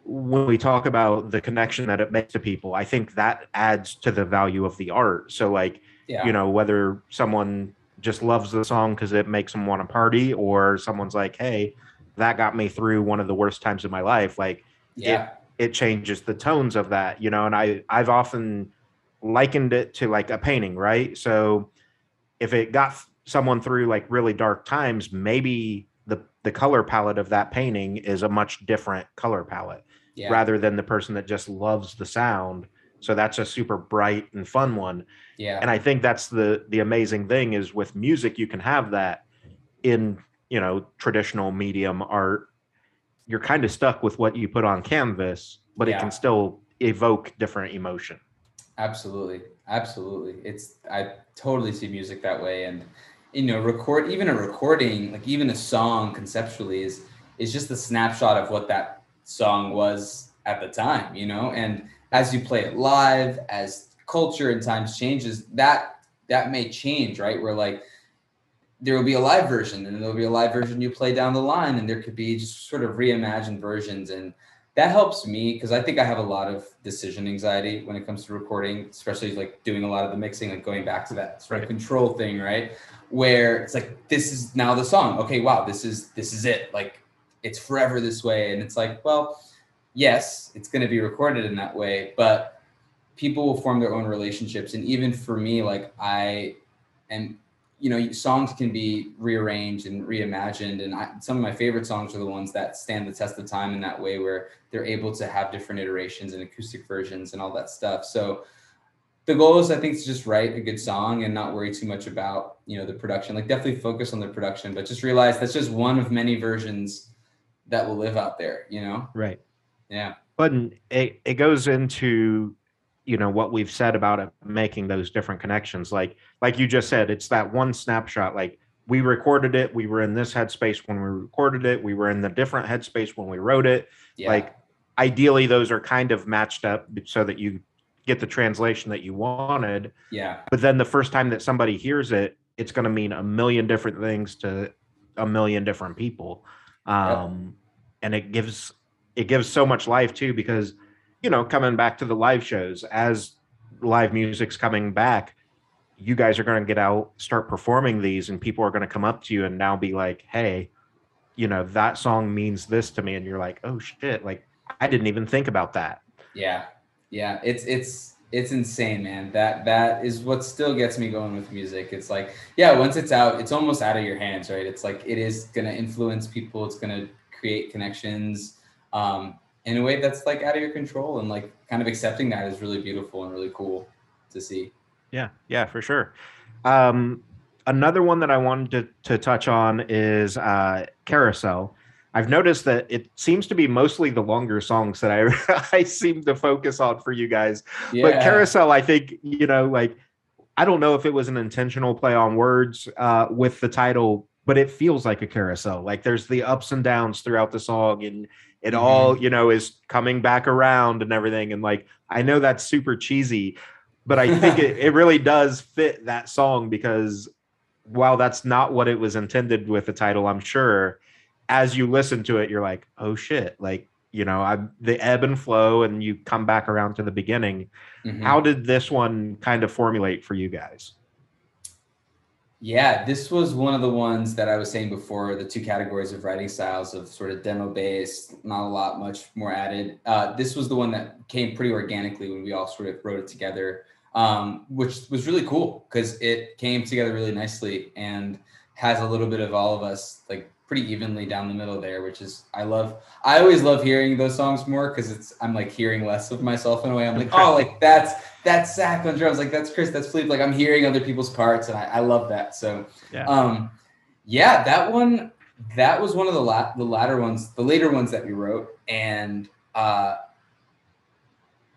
when we talk about the connection that it makes to people i think that adds to the value of the art so like yeah. you know whether someone just loves the song because it makes them want to party or someone's like hey that got me through one of the worst times of my life like yeah. it, it changes the tones of that you know and i i've often likened it to like a painting right? So if it got someone through like really dark times maybe the the color palette of that painting is a much different color palette yeah. rather than the person that just loves the sound. So that's a super bright and fun one. Yeah. And i think that's the the amazing thing is with music you can have that in you know traditional medium art you're kind of stuck with what you put on canvas but yeah. it can still evoke different emotion. Absolutely. Absolutely. It's i totally see music that way and you know record even a recording like even a song conceptually is is just a snapshot of what that song was at the time you know? And as you play it live as culture and times changes that that may change right? Where like there will be a live version and there'll be a live version you play down the line and there could be just sort of reimagined versions and that helps me because i think i have a lot of decision anxiety when it comes to recording especially like doing a lot of the mixing like going back to that sort of control thing right? Where it's like this is now the song. Okay wow this is this is it. Like it's forever this way and it's like well yes, it's going to be recorded in that way, but people will form their own relationships. And even for me, like I am, you know, songs can be rearranged and reimagined. And I, some of my favorite songs are the ones that stand the test of time in that way, where they're able to have different iterations and acoustic versions and all that stuff. So the goal is, I think, to just write a good song and not worry too much about, you know, the production. Like definitely focus on the production, but just realize that's just one of many versions that will live out there, you know? Right. Yeah. But it, it goes into, you know, what we've said about it, making those different connections. Like, like you just said, it's that one snapshot. Like we recorded it. We were in this headspace when we recorded it. We were in the different headspace when we wrote it. Yeah. Like ideally those are kind of matched up so that you get the translation that you wanted. Yeah. But then the first time that somebody hears it, it's going to mean a million different things to a million different people. Um, yep. and it gives it gives so much life too because you know coming back to the live shows as live music's coming back you guys are going to get out start performing these and people are going to come up to you and now be like hey you know that song means this to me and you're like oh shit like i didn't even think about that. Yeah yeah it's it's it's insane man. That that is what still gets me going with music. It's like yeah once it's out it's almost out of your hands right? It's like it is going to influence people it's going to create connections um, in a way that's like out of your control and like kind of accepting that is really beautiful and really cool to see yeah yeah for sure um, another one that i wanted to, to touch on is uh, carousel I've noticed that it seems to be mostly the longer songs that I [laughs] I seem to focus on for you guys. Yeah. But Carousel, I think you know, like I don't know if it was an intentional play on words uh, with the title, but it feels like a carousel. Like there's the ups and downs throughout the song, and it mm-hmm. all you know is coming back around and everything. And like I know that's super cheesy, but I think it, it [laughs] really does fit that song because while that's not what it was intended with the title, I'm sure as you listen to it, you're like, oh shit, like you know, I the ebb and flow, and you come back around to the beginning. Mm-hmm. How did this one kind of formulate for you guys? Yeah, this was one of the ones that I was saying before the two categories of writing styles of sort of demo based, not a lot, much more added. Uh, this was the one that came pretty organically when we all sort of wrote it together, um, which was really cool because it came together really nicely and has a little bit of all of us like pretty evenly down the middle there, which is I love. I always love hearing those songs more because it's I'm like hearing less of myself in a way. I'm like, oh, like that's that's Zach on drums, like that's Chris, that's Philippe. Like I'm hearing other people's parts, and I, I love that. So yeah. um, yeah, that one that was one of the la- the latter ones, the later ones that we wrote, and uh,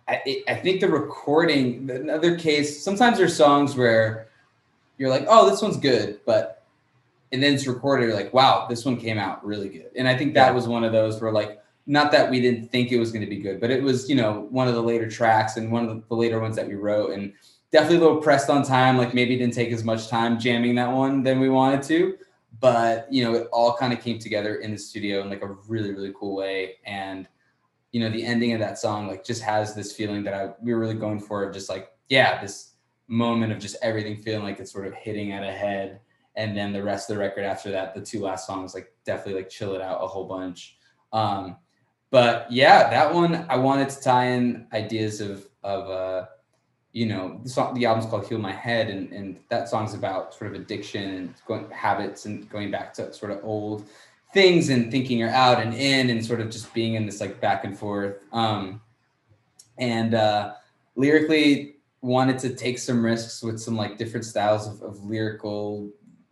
I I think the recording, another case. Sometimes there's songs where you're like, oh, this one's good, but and then it's recorded, you're like, wow, this one came out really good. And I think that yeah. was one of those where like, not that we didn't think it was going to be good, but it was, you know, one of the later tracks and one of the later ones that we wrote and definitely a little pressed on time. Like maybe didn't take as much time jamming that one than we wanted to, but you know, it all kind of came together in the studio in like a really, really cool way. And, you know, the ending of that song, like just has this feeling that I, we were really going for of just like, yeah, this moment of just everything feeling like it's sort of hitting at a head and then the rest of the record after that the two last songs like definitely like chill it out a whole bunch. Um but yeah that one i wanted to tie in ideas of of uh you know the song the album's called heal my head and and that song's about sort of addiction and going habits and going back to sort of old things and thinking you're out and in and sort of just being in this like back and forth. Um and uh lyrically wanted to take some risks with some like different styles of, of lyrical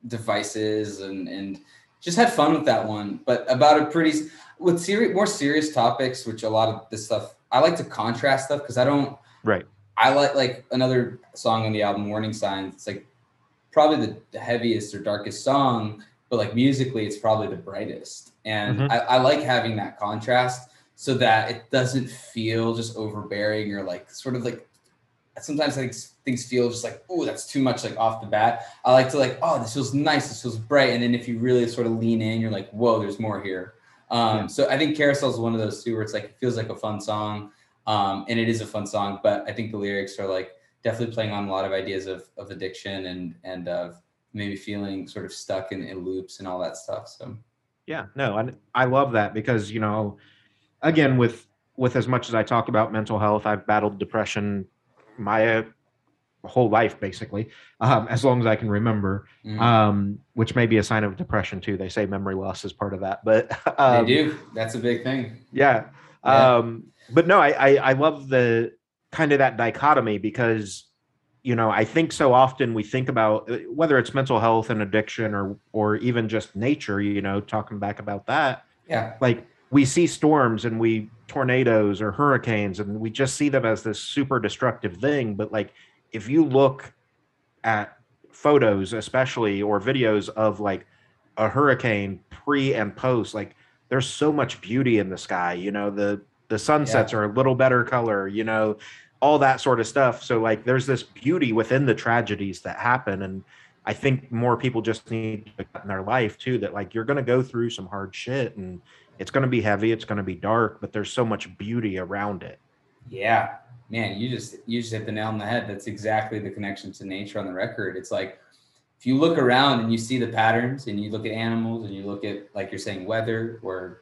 devices and and just had fun with that one. But about a pretty with serious more serious topics, which a lot of this stuff I like to contrast stuff because I don't right. I like like another song on the album, Warning Signs. It's like probably the, the heaviest or darkest song, but like musically, it's probably the brightest. And mm-hmm. I, I like having that contrast so that it doesn't feel just overbearing or like sort of like sometimes like things feel just like oh that's too much like off the bat. I like to like oh this feels nice this feels bright and then if you really sort of lean in you're like whoa there's more here. Um, yeah. so i think carousel is one of those too where it's like it feels like a fun song um, and it is a fun song but i think the lyrics are like definitely playing on a lot of ideas of, of addiction and and of maybe feeling sort of stuck in, in loops and all that stuff so. Yeah no I, I love that because you know again with with as much as I talk about mental health, I've battled depression my whole life basically, um, as long as I can remember. Mm-hmm. Um, which may be a sign of depression too. They say memory loss is part of that, but [laughs] um, they do. That's a big thing. Yeah. yeah. Um, but no, I, I I love the kind of that dichotomy because you know I think so often we think about uh, whether it's mental health and addiction or or even just nature. You know, talking back about that. Yeah. Like we see storms and we tornadoes or hurricanes and we just see them as this super destructive thing but like if you look at photos especially or videos of like a hurricane pre and post like there's so much beauty in the sky you know the the sunsets yeah. are a little better color you know all that sort of stuff so like there's this beauty within the tragedies that happen and i think more people just need in their life too that like you're going to go through some hard shit and it's going to be heavy it's going to be dark but there's so much beauty around it. Yeah. Man you just you just hit the nail on the head. That's exactly the connection to nature on the record. It's like if you look around and you see the patterns and you look at animals and you look at like you're saying weather or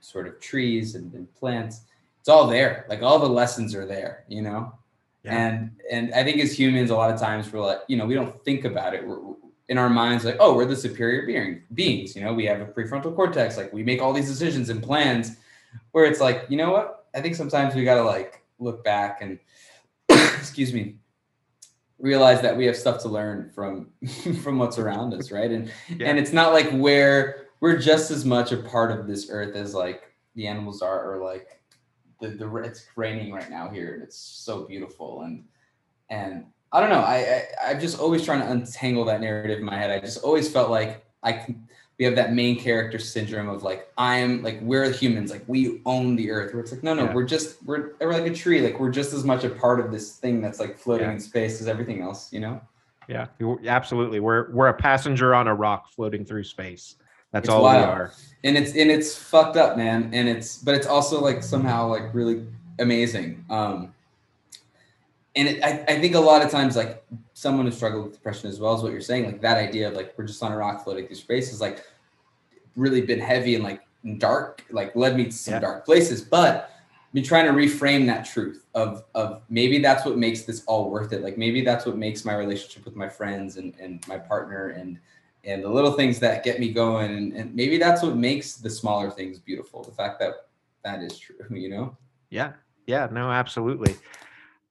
sort of trees and, and plants it's all there. Like all the lessons are there you know? Yeah. and and i think as humans a lot of times we're like you know we don't think about it. We're, in our minds like oh we're the superior being, beings you know we have a prefrontal cortex like we make all these decisions and plans where it's like you know what i think sometimes we got to like look back and [coughs] excuse me realize that we have stuff to learn from [laughs] from what's around us right and yeah. and it's not like where we're just as much a part of this earth as like the animals are or like the the it's raining right now here and it's so beautiful and and I don't know. I, I am just always trying to untangle that narrative in my head. I just always felt like I can. We have that main character syndrome of like I am like we're humans like we own the earth. Where it's like no no yeah. we're just we're we're like a tree like we're just as much a part of this thing that's like floating yeah. in space as everything else. You know. Yeah, absolutely. We're we're a passenger on a rock floating through space. That's it's all wild. we are. And it's and it's fucked up, man. And it's but it's also like somehow like really amazing. Um and it, I, I think a lot of times like someone who struggled with depression as well as what you're saying like that idea of like we're just on a rock floating through space is like really been heavy and like dark like led me to some yeah. dark places. But I've been trying to reframe that truth of of maybe that's what makes this all worth it. Like maybe that's what makes my relationship with my friends and and my partner and and the little things that get me going. And, and maybe that's what makes the smaller things beautiful the fact that that is true [laughs] you know? Yeah. Yeah. No absolutely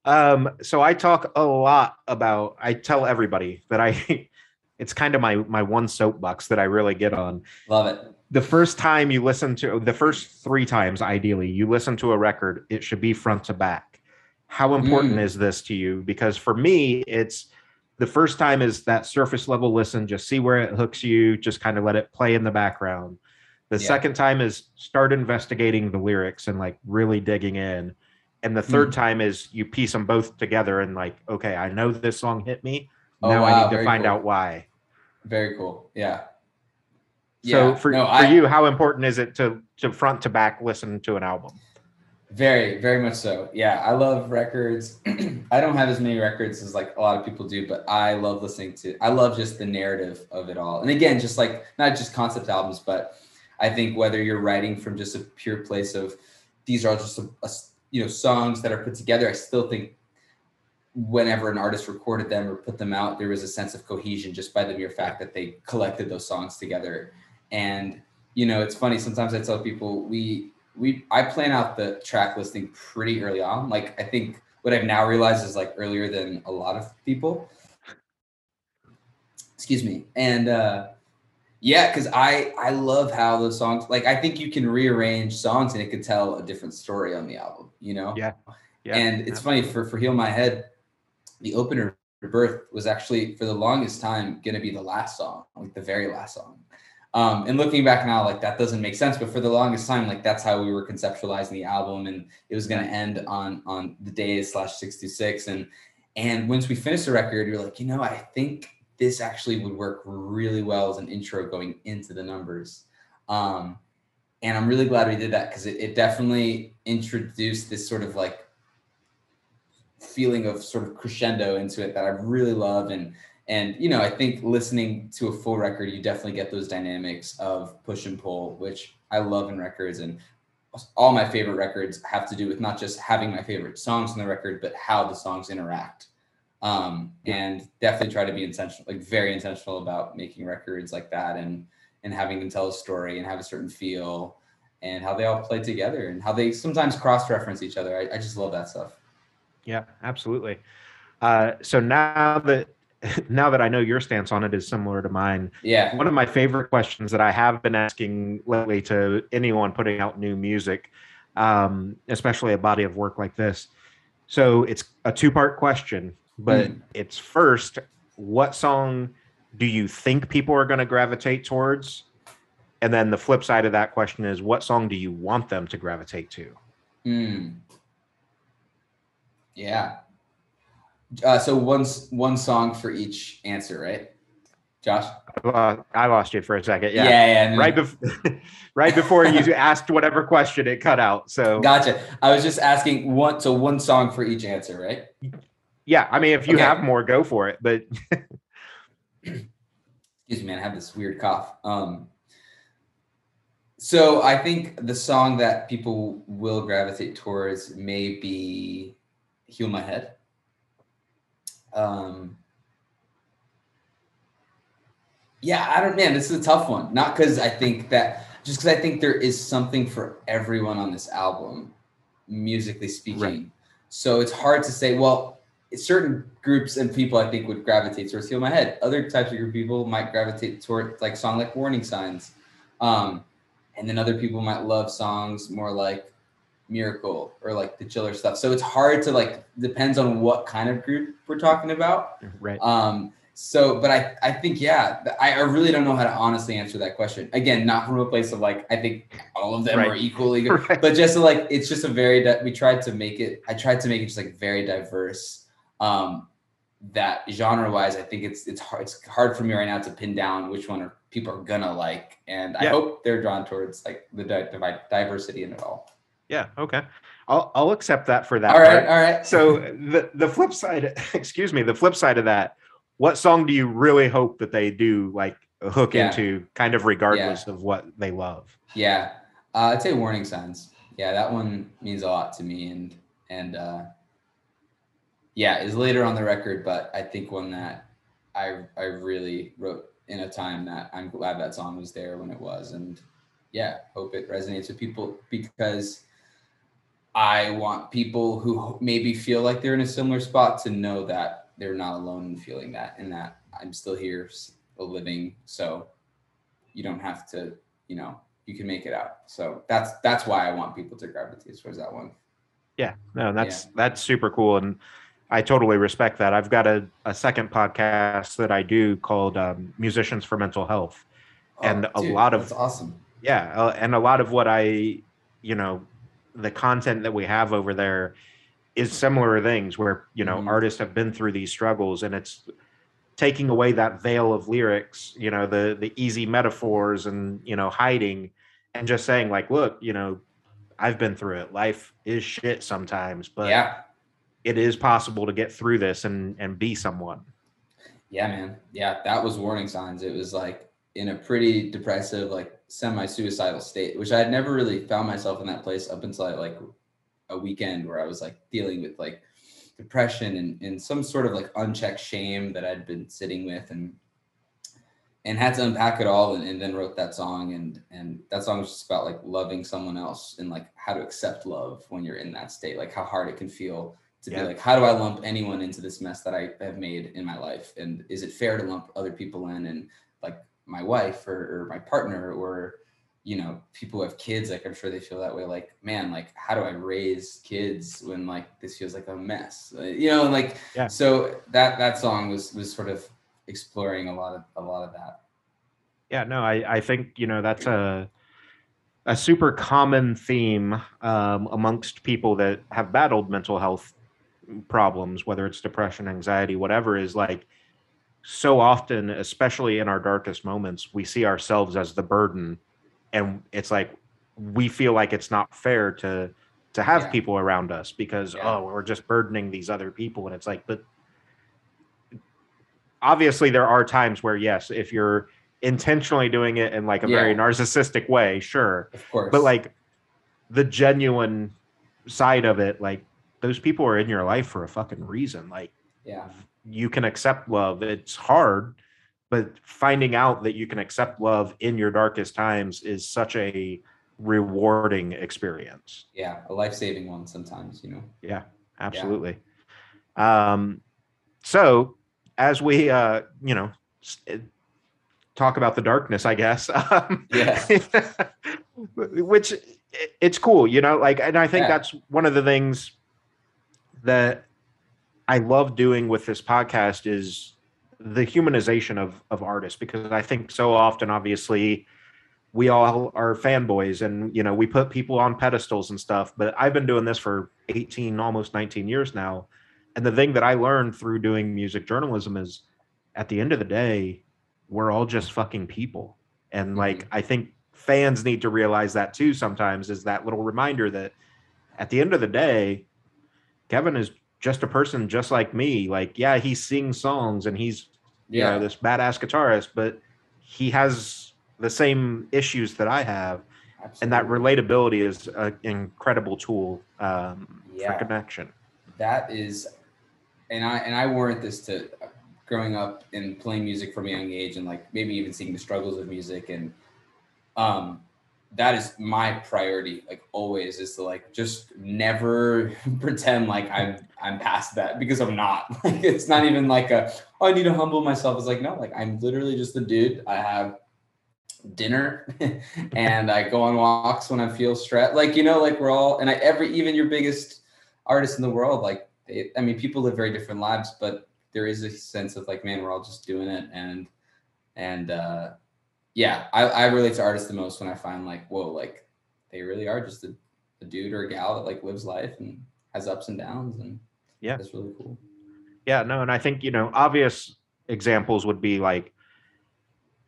um, so I talk a lot about. I tell everybody that I. [laughs] it's kind of my my one soapbox that I really get on. Love it. The first time you listen to the first three times, ideally, you listen to a record, it should be front to back. How important mm. is this to you? Because for me, it's the first time is that surface level listen, just see where it hooks you, just kind of let it play in the background. The yeah. second time is start investigating the lyrics and like really digging in and the third mm. time is you piece them both together and like okay i know this song hit me oh, now wow, i need to find cool. out why very cool yeah so yeah. for, no, for I, you how important is it to to front to back listen to an album very very much so yeah i love records [clears throat] i don't have as many records as like a lot of people do but i love listening to i love just the narrative of it all and again just like not just concept albums but i think whether you're writing from just a pure place of these are all just a, a you know songs that are put together i still think whenever an artist recorded them or put them out there was a sense of cohesion just by the mere fact that they collected those songs together. And you know it's funny sometimes i tell people we we i plan out the track listing pretty early on. Like i think what i've now realized is like earlier than a lot of people. Excuse me. And uh yeah, because I I love how those songs like I think you can rearrange songs and it could tell a different story on the album, you know? Yeah. Yeah. And it's funny for for Heal My Head, the opener birth was actually for the longest time gonna be the last song, like the very last song. Um, and looking back now, like that doesn't make sense. But for the longest time, like that's how we were conceptualizing the album, and it was going to end on on the day slash sixty six. And and once we finished the record, you're like, you know, I think this actually would work really well as an intro going into the numbers. Um, and I'm really glad we did that because it, it definitely introduced this sort of like feeling of sort of crescendo into it that I really love. And and you know, I think listening to a full record, you definitely get those dynamics of push and pull, which I love in records. And all my favorite records have to do with not just having my favorite songs on the record, but how the songs interact. Um, and definitely try to be intentional, like very intentional about making records like that and and having them tell a story and have a certain feel and how they all play together and how they sometimes cross reference each other. I, I just love that stuff. Yeah, absolutely. Uh, so now that [laughs] now that I know your stance on it is similar to mine, yeah, one of my favorite questions that I have been asking lately to anyone putting out new music, um, especially a body of work like this. So it's a two part question, but mm. it's first, what song do you think people are going to gravitate towards? And then the flip side of that question is, what song do you want them to gravitate to? Mm. Yeah. Uh, so one one song for each answer, right? Josh, uh, I lost you for a second. Yeah, yeah, yeah right before [laughs] right before you [laughs] asked whatever question, it cut out. So gotcha. I was just asking one. So one song for each answer, right? Yeah, I mean, if you okay. have more, go for it. But excuse me, man, I have this weird cough. Um, so I think the song that people will gravitate towards may be "Heal My Head." Um, yeah, I don't, man, this is a tough one. Not because I think that, just because I think there is something for everyone on this album, musically speaking. Right. So it's hard to say, well, certain groups and people I think would gravitate towards Heal My Head. Other types of group people might gravitate toward like song like Warning Signs. Um, and then other people might love songs more like Miracle or like the chiller stuff. So it's hard to like depends on what kind of group we're talking about. Right. Um, so, but I, I think, yeah, I, I really don't know how to honestly answer that question. Again, not from a place of like, I think all of them right. are equally good, [laughs] right. but just like, it's just a very, we tried to make it, I tried to make it just like very diverse. Um, that genre wise, I think it's, it's hard, it's hard for me right now to pin down which one are people are gonna like. And yeah. I hope they're drawn towards like the di- diversity in it all. Yeah. Okay. I'll I'll accept that for that. All right. Part. All right. So the the flip side, [laughs] excuse me, the flip side of that, what song do you really hope that they do like hook yeah. into, kind of regardless yeah. of what they love? Yeah, uh, I'd say warning signs. Yeah, that one means a lot to me, and and uh, yeah, is later on the record, but I think one that I I really wrote in a time that I'm glad that song was there when it was, and yeah, hope it resonates with people because I want people who maybe feel like they're in a similar spot to know that they're not alone in feeling that and that I'm still here living. So you don't have to, you know, you can make it out. So that's that's why I want people to gravitate towards that one. Yeah, no, that's yeah. that's super cool. And I totally respect that. I've got a, a second podcast that I do called um, Musicians for Mental Health. Oh, and a dude, lot of awesome. Yeah. Uh, and a lot of what I, you know, the content that we have over there is similar things where you know mm-hmm. artists have been through these struggles and it's taking away that veil of lyrics you know the the easy metaphors and you know hiding and just saying like look you know i've been through it life is shit sometimes but yeah it is possible to get through this and and be someone. Yeah man. Yeah that was warning signs. It was like in a pretty depressive like semi-suicidal state, which I had never really found myself in that place up until I, like a weekend where I was like dealing with like depression and, and some sort of like unchecked shame that I'd been sitting with and and had to unpack it all and, and then wrote that song. And and that song was just about like loving someone else and like how to accept love when you're in that state like how hard it can feel to yeah. be like how do i lump anyone into this mess that i have made in my life and is it fair to lump other people in and like my wife or, or my partner or you know people who have kids like i'm sure they feel that way like man like how do i raise kids when like this feels like a mess uh, you know like yeah. so that that song was was sort of exploring a lot of a lot of that yeah no i i think you know that's a a super common theme um, amongst people that have battled mental health problems whether it's depression anxiety whatever is like so often, especially in our darkest moments, we see ourselves as the burden, and it's like we feel like it's not fair to to have yeah. people around us because yeah. oh we're just burdening these other people and it's like but obviously there are times where yes if you're intentionally doing it in like a yeah. very narcissistic way sure of course but like the genuine side of it, like those people are in your life for a fucking reason. Like, yeah, you can accept love. It's hard, but finding out that you can accept love in your darkest times is such a rewarding experience. Yeah, a life saving one sometimes, you know. Yeah, absolutely. Yeah. Um, so as we, uh, you know, talk about the darkness, I guess. [laughs] Um, yeah. [laughs] which it's cool, you know, like, and I think yeah. that's one of the things that I love doing with this podcast is the humanization of of artists because I think so often, obviously, we all are fanboys and you know we put people on pedestals and stuff. But I've been doing this for eighteen, almost nineteen years now, and the thing that I learned through doing music journalism is, at the end of the day, we're all just fucking people, and mm-hmm. like I think fans need to realize that too. Sometimes is that little reminder that at the end of the day, Kevin is just a person just like me. Like, yeah, he sings songs and he's yeah. you know this badass guitarist, but he has the same issues that I have. Absolutely. And that relatability is an incredible tool um, yeah. for connection. That is, and I and I warrant this to growing up and playing music from a young age, and like maybe even seeing the struggles of music and um that is my priority like always is to like just never [laughs] pretend like i'm i'm past that because i'm not. [laughs] Like it's not even like a oh i need to humble myself. It's like no like i'm literally just a dude. I have dinner [laughs] and i go on walks when i feel stressed like you know like we're all and i every even your biggest artist in the world like they, i mean people live very different lives but there is a sense of like man we're all just doing it and and uh yeah, I, I relate to artists the most when I find like, whoa, like they really are just a, a dude or a gal that like lives life and has ups and downs and yeah, that's really cool. Yeah, no, and I think you know obvious examples would be like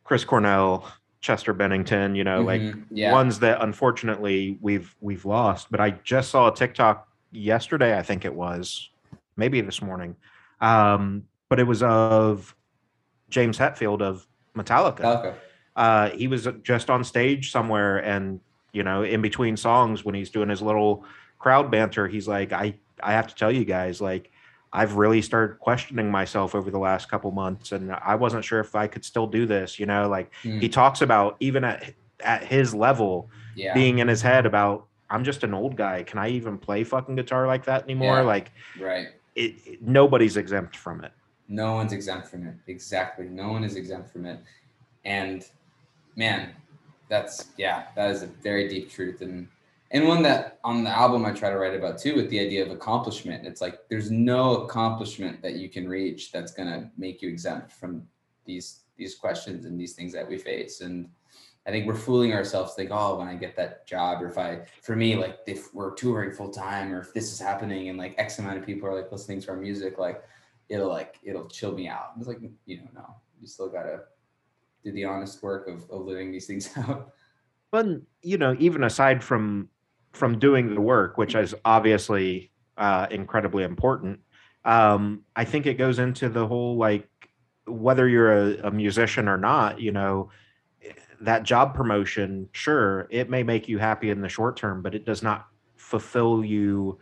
Chris Cornell, Chester Bennington, you know, mm-hmm. like yeah. ones that unfortunately we've we've lost. But I just saw a TikTok yesterday, I think it was, maybe this morning. Um, but it was of James Hetfield of Metallica. Metallica uh, he was just on stage somewhere and you know in between songs when he's doing his little crowd banter he's like i i have to tell you guys like i've really started questioning myself over the last couple months and i wasn't sure if i could still do this you know like mm. he talks about even at at his level yeah. being in his head about i'm just an old guy. Can i even play fucking guitar like that anymore? Yeah. like right. it, it, nobody's exempt from it. No one's exempt from it. Exactly. No one is exempt from it. And man, that's yeah, that is a very deep truth and and one that on the album I try to write about too with the idea of accomplishment. It's like there's no accomplishment that you can reach that's gonna make you exempt from these these questions and these things that we face. And I think we're fooling ourselves think, oh, when I get that job, or if I, for me, like if we're touring full time, or if this is happening, and like X amount of people are like listening to our music, like it'll like it'll chill me out. It's like you know, no, you still gotta do the honest work of, of living these things [laughs] out. But you know, even aside from from doing the work, which is obviously uh, incredibly important, um, I think it goes into the whole like whether you're a, a musician or not. You know, that job promotion, sure, it may make you happy in the short term, but it does not fulfill you.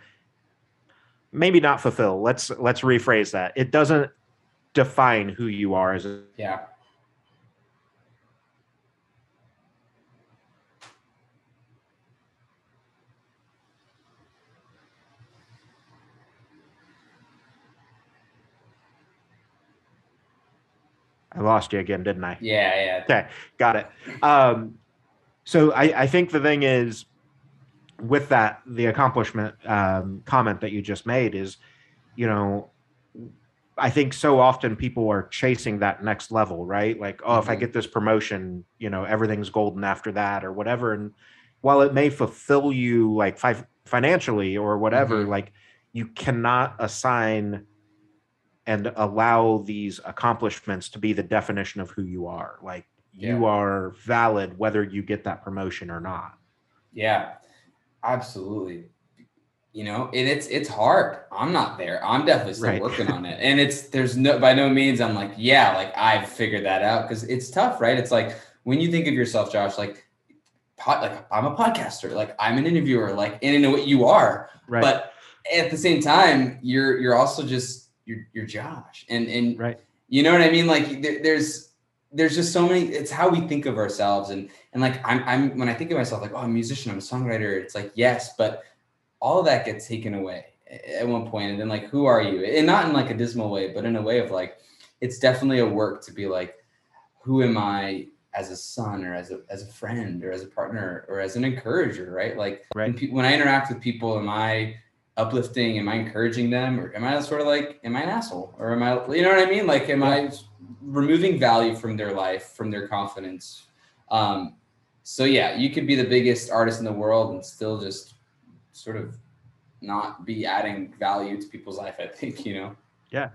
Maybe not fulfill. Let's let's rephrase that. It doesn't define who you are as a yeah I lost you again, didn't I? Yeah, yeah. Okay, got it. Um, so I, I think the thing is, with that, the accomplishment um, comment that you just made is, you know, I think so often people are chasing that next level, right? Like, oh, mm-hmm. if I mm-hmm. get this promotion, you know, everything's golden after that or whatever. And while it may fulfill you like fi- financially or whatever, mm-hmm. like you cannot assign and allow these accomplishments to be the definition of who you are. Like yeah. you are valid whether you get that promotion or not. Yeah, absolutely. You know, and it's it's hard. I'm not there. I'm definitely still right. working on it. [laughs] And it's there's no by no means I'm like, yeah, like I've figured that out because it's tough, right? It's like when you think of yourself, Josh, like like I'm a podcaster, like I'm an interviewer, like and I know what you are. Right. But at the same time, you're you're also just you're you're Josh, and and right. You know what I mean? Like there, there's there's just so many. It's how we think of ourselves, and and like I'm I'm when I think of myself, like oh, I'm a musician, I'm a songwriter. It's like yes, but all of that gets taken away at one point, and then like who are you? And not in like a dismal way, but in a way of like it's definitely a work to be like who am I as a son or as a as a friend or as a partner or as an encourager, right? Like right. When, pe- when I interact with people, am I uplifting? Am I encouraging them, or am I sort of like, am I an asshole, or am I, you know what I mean? Like, am I removing value from their life, from their confidence? Um, so yeah, you could be the biggest artist in the world and still just sort of not be adding value to people's life. I think you know. Yeah,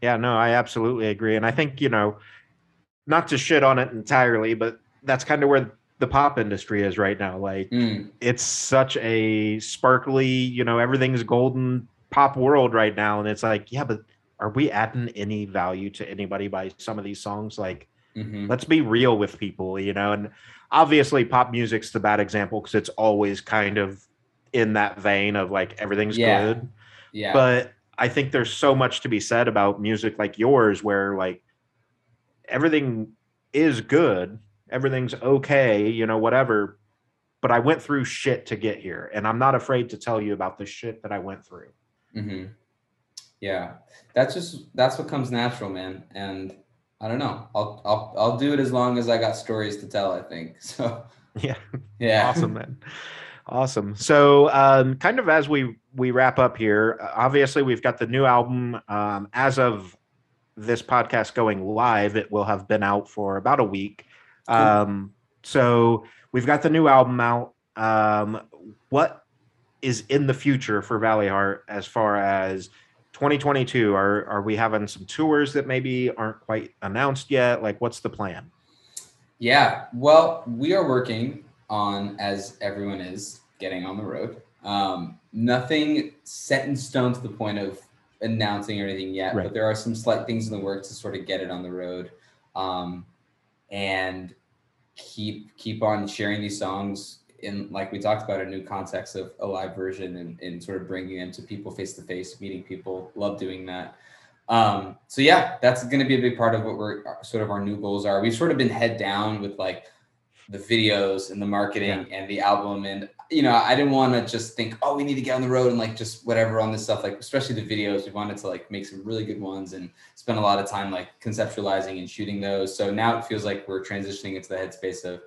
yeah, no, I absolutely agree, and I think you know, not to shit on it entirely, but that's kind of where the pop industry is right now. Like mm. it's such a sparkly, you know, everything's golden pop world right now. And it's like, yeah, but are we adding any value to anybody by some of these songs? Like, mm-hmm. let's be real with people, you know, and obviously pop music's the bad example because it's always kind of in that vein of like everything's yeah. good. Yeah. But I think there's so much to be said about music like yours where like everything is good everything's okay, you know, whatever. But I went through shit to get here, and I'm not afraid to tell you about the shit that I went through. Mm-hmm. Yeah, that's just that's what comes natural, man. And I don't know. I'll I'll I'll do it as long as I got stories to tell. I think [laughs] so. Yeah. Yeah. Awesome, man. Awesome. So, um, kind of as we we wrap up here, obviously we've got the new album. Um, as of this podcast going live, it will have been out for about a week. Cool. Um, so we've got the new album out. Um, what is in the future for Valleyheart as far as 2022? Are are we having some tours that maybe aren't quite announced yet? Like, what's the plan? Yeah, well, we are working on, as everyone is, getting on the road. Um, nothing set in stone to the point of announcing or anything yet, right. but there are some slight things in the works to sort of get it on the road. Um, and keep keep on sharing these songs in like we talked about a new context of a live version and, and sort of bringing them to people face to face meeting people love doing that um, so yeah that's going to be a big part of what we're sort of our new goals are we've sort of been head down with like the videos and the marketing yeah. and the album and you know, I didn't want to just think, oh, we need to get on the road and like just whatever on this stuff. Like, especially the videos, we wanted to like make some really good ones and spend a lot of time like conceptualizing and shooting those. So now it feels like we're transitioning into the headspace of,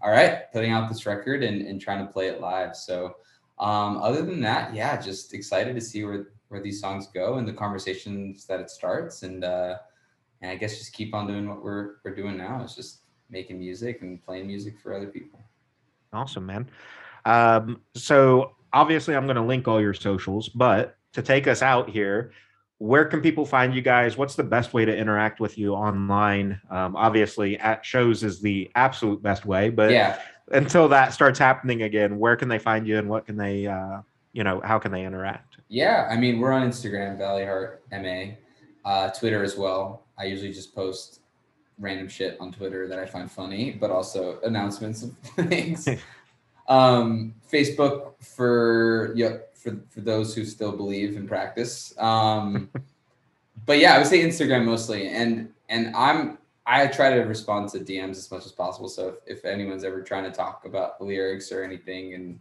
all right, putting out this record and, and trying to play it live. So, um, other than that, yeah, just excited to see where where these songs go and the conversations that it starts, and uh, and I guess just keep on doing what we're we're doing now. It's just making music and playing music for other people. Awesome, man. Um, so obviously, I'm going to link all your socials, but to take us out here, where can people find you guys? What's the best way to interact with you online? Um, obviously, at shows is the absolute best way, but yeah. until that starts happening again, where can they find you and what can they, uh, you know, how can they interact? Yeah, I mean, we're on Instagram, Valleyheart MA, uh, Twitter as well. I usually just post random shit on Twitter that I find funny, but also announcements of [laughs] things. Um, Facebook for yeah for for those who still believe in practice. Um, [laughs] but yeah, I would say Instagram mostly, and and I'm I try to respond to DMs as much as possible. So if, if anyone's ever trying to talk about lyrics or anything, and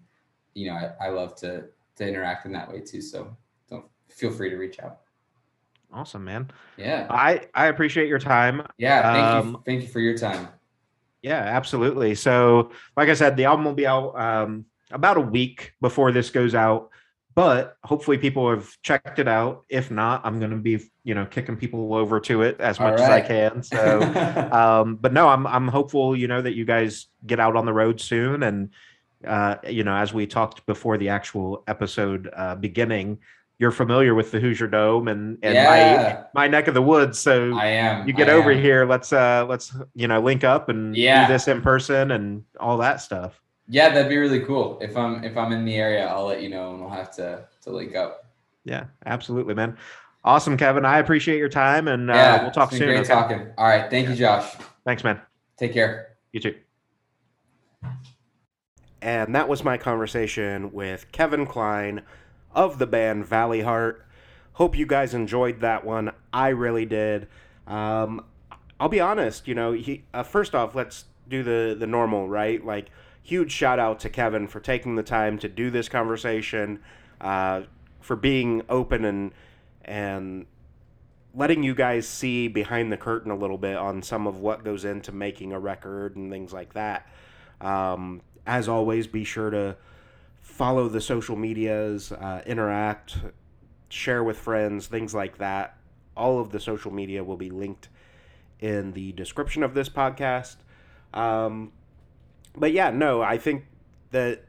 you know, I, I love to to interact in that way too. So don't feel free to reach out. Awesome, man. Yeah. I I appreciate your time. Yeah, thank um, you. Thank you for your time. Yeah, absolutely. So, like I said, the album will be out um, about a week before this goes out, but hopefully people have checked it out. If not, I'm going to be, you know, kicking people over to it as much right. as I can. [laughs] So, um, but no, I'm I'm hopeful, you know, that you guys get out on the road soon, and uh, you know, as we talked before the actual episode uh, beginning, you're familiar with the Hoosier Dome and, and yeah. my my neck of the woods. So I am. You get I over am. here. Let's uh let's you know link up and yeah. do this in person and all that stuff. Yeah, that'd be really cool. If I'm if I'm in the area, I'll let you know and we'll have to to link up. Yeah, absolutely, man. Awesome, Kevin. I appreciate your time and uh, yeah, we'll talk soon. Great okay? talking. All right, thank you, Josh. Thanks, man. Take care. You too. And that was my conversation with Kevin Klein of the band Valleyheart. Hope you guys enjoyed that one. I really did. Um, I'll be honest, you know, he, uh, first off, let's do the, the normal, right? Like, huge shout out to Kevin for taking the time to do this conversation, uh, for being open and and letting you guys see behind the curtain a little bit on some of what goes into making a record and things like that. Um, as always, be sure to follow the social medias, uh, interact, share with friends, things like that. All of the social media will be linked in the description of this podcast. Um, but yeah, no, I think that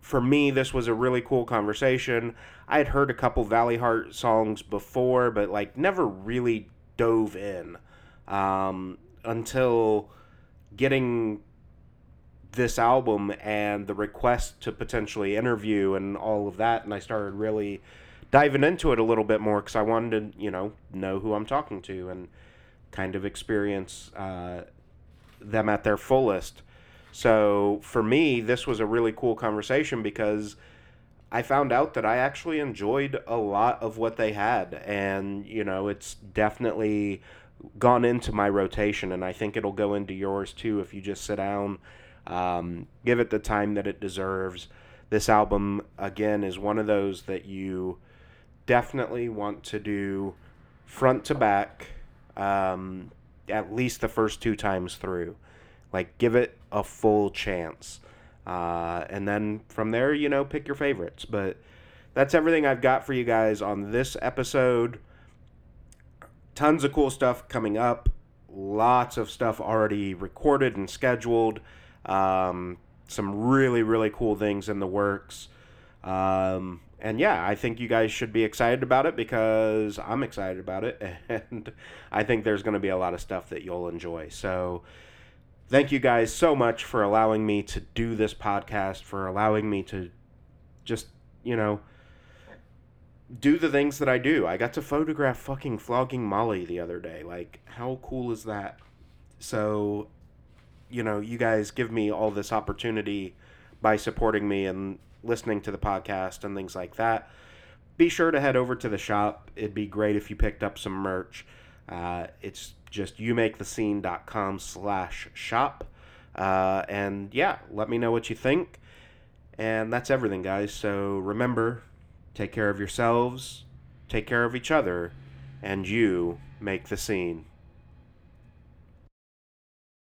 for me, this was a really cool conversation. I had heard a couple Valleyheart songs before, but like never really dove in um, until getting this album and the request to potentially interview and all of that. And I started really diving into it a little bit more because I wanted to, you know, know who I'm talking to and kind of experience uh, them at their fullest. So for me, this was a really cool conversation because I found out that I actually enjoyed a lot of what they had. And, you know, it's definitely gone into my rotation. And I think it'll go into yours too if you just sit down, um, give it the time that it deserves. This album, again, is one of those that you definitely want to do front to back um, at least the first two times through. Like, give it a full chance. Uh, and then from there, you know, pick your favorites. But that's everything I've got for you guys on this episode. Tons of cool stuff coming up. Lots of stuff already recorded and scheduled. Um, some really, really cool things in the works. Um, and yeah, I think you guys should be excited about it because I'm excited about it. [laughs] And I think there's going to be a lot of stuff that you'll enjoy. So, thank you guys so much for allowing me to do this podcast, for allowing me to just, you know, do the things that I do. I got to photograph fucking Flogging Molly the other day. Like, how cool is that? So, you know, you guys give me all this opportunity by supporting me and listening to the podcast and things like that. Be sure to head over to the shop. It'd be great if you picked up some merch. Uh, it's just youmakethescene.com slash shop. Uh, and yeah, let me know what you think. And that's everything, guys. So remember, take care of yourselves, take care of each other, and you make the scene.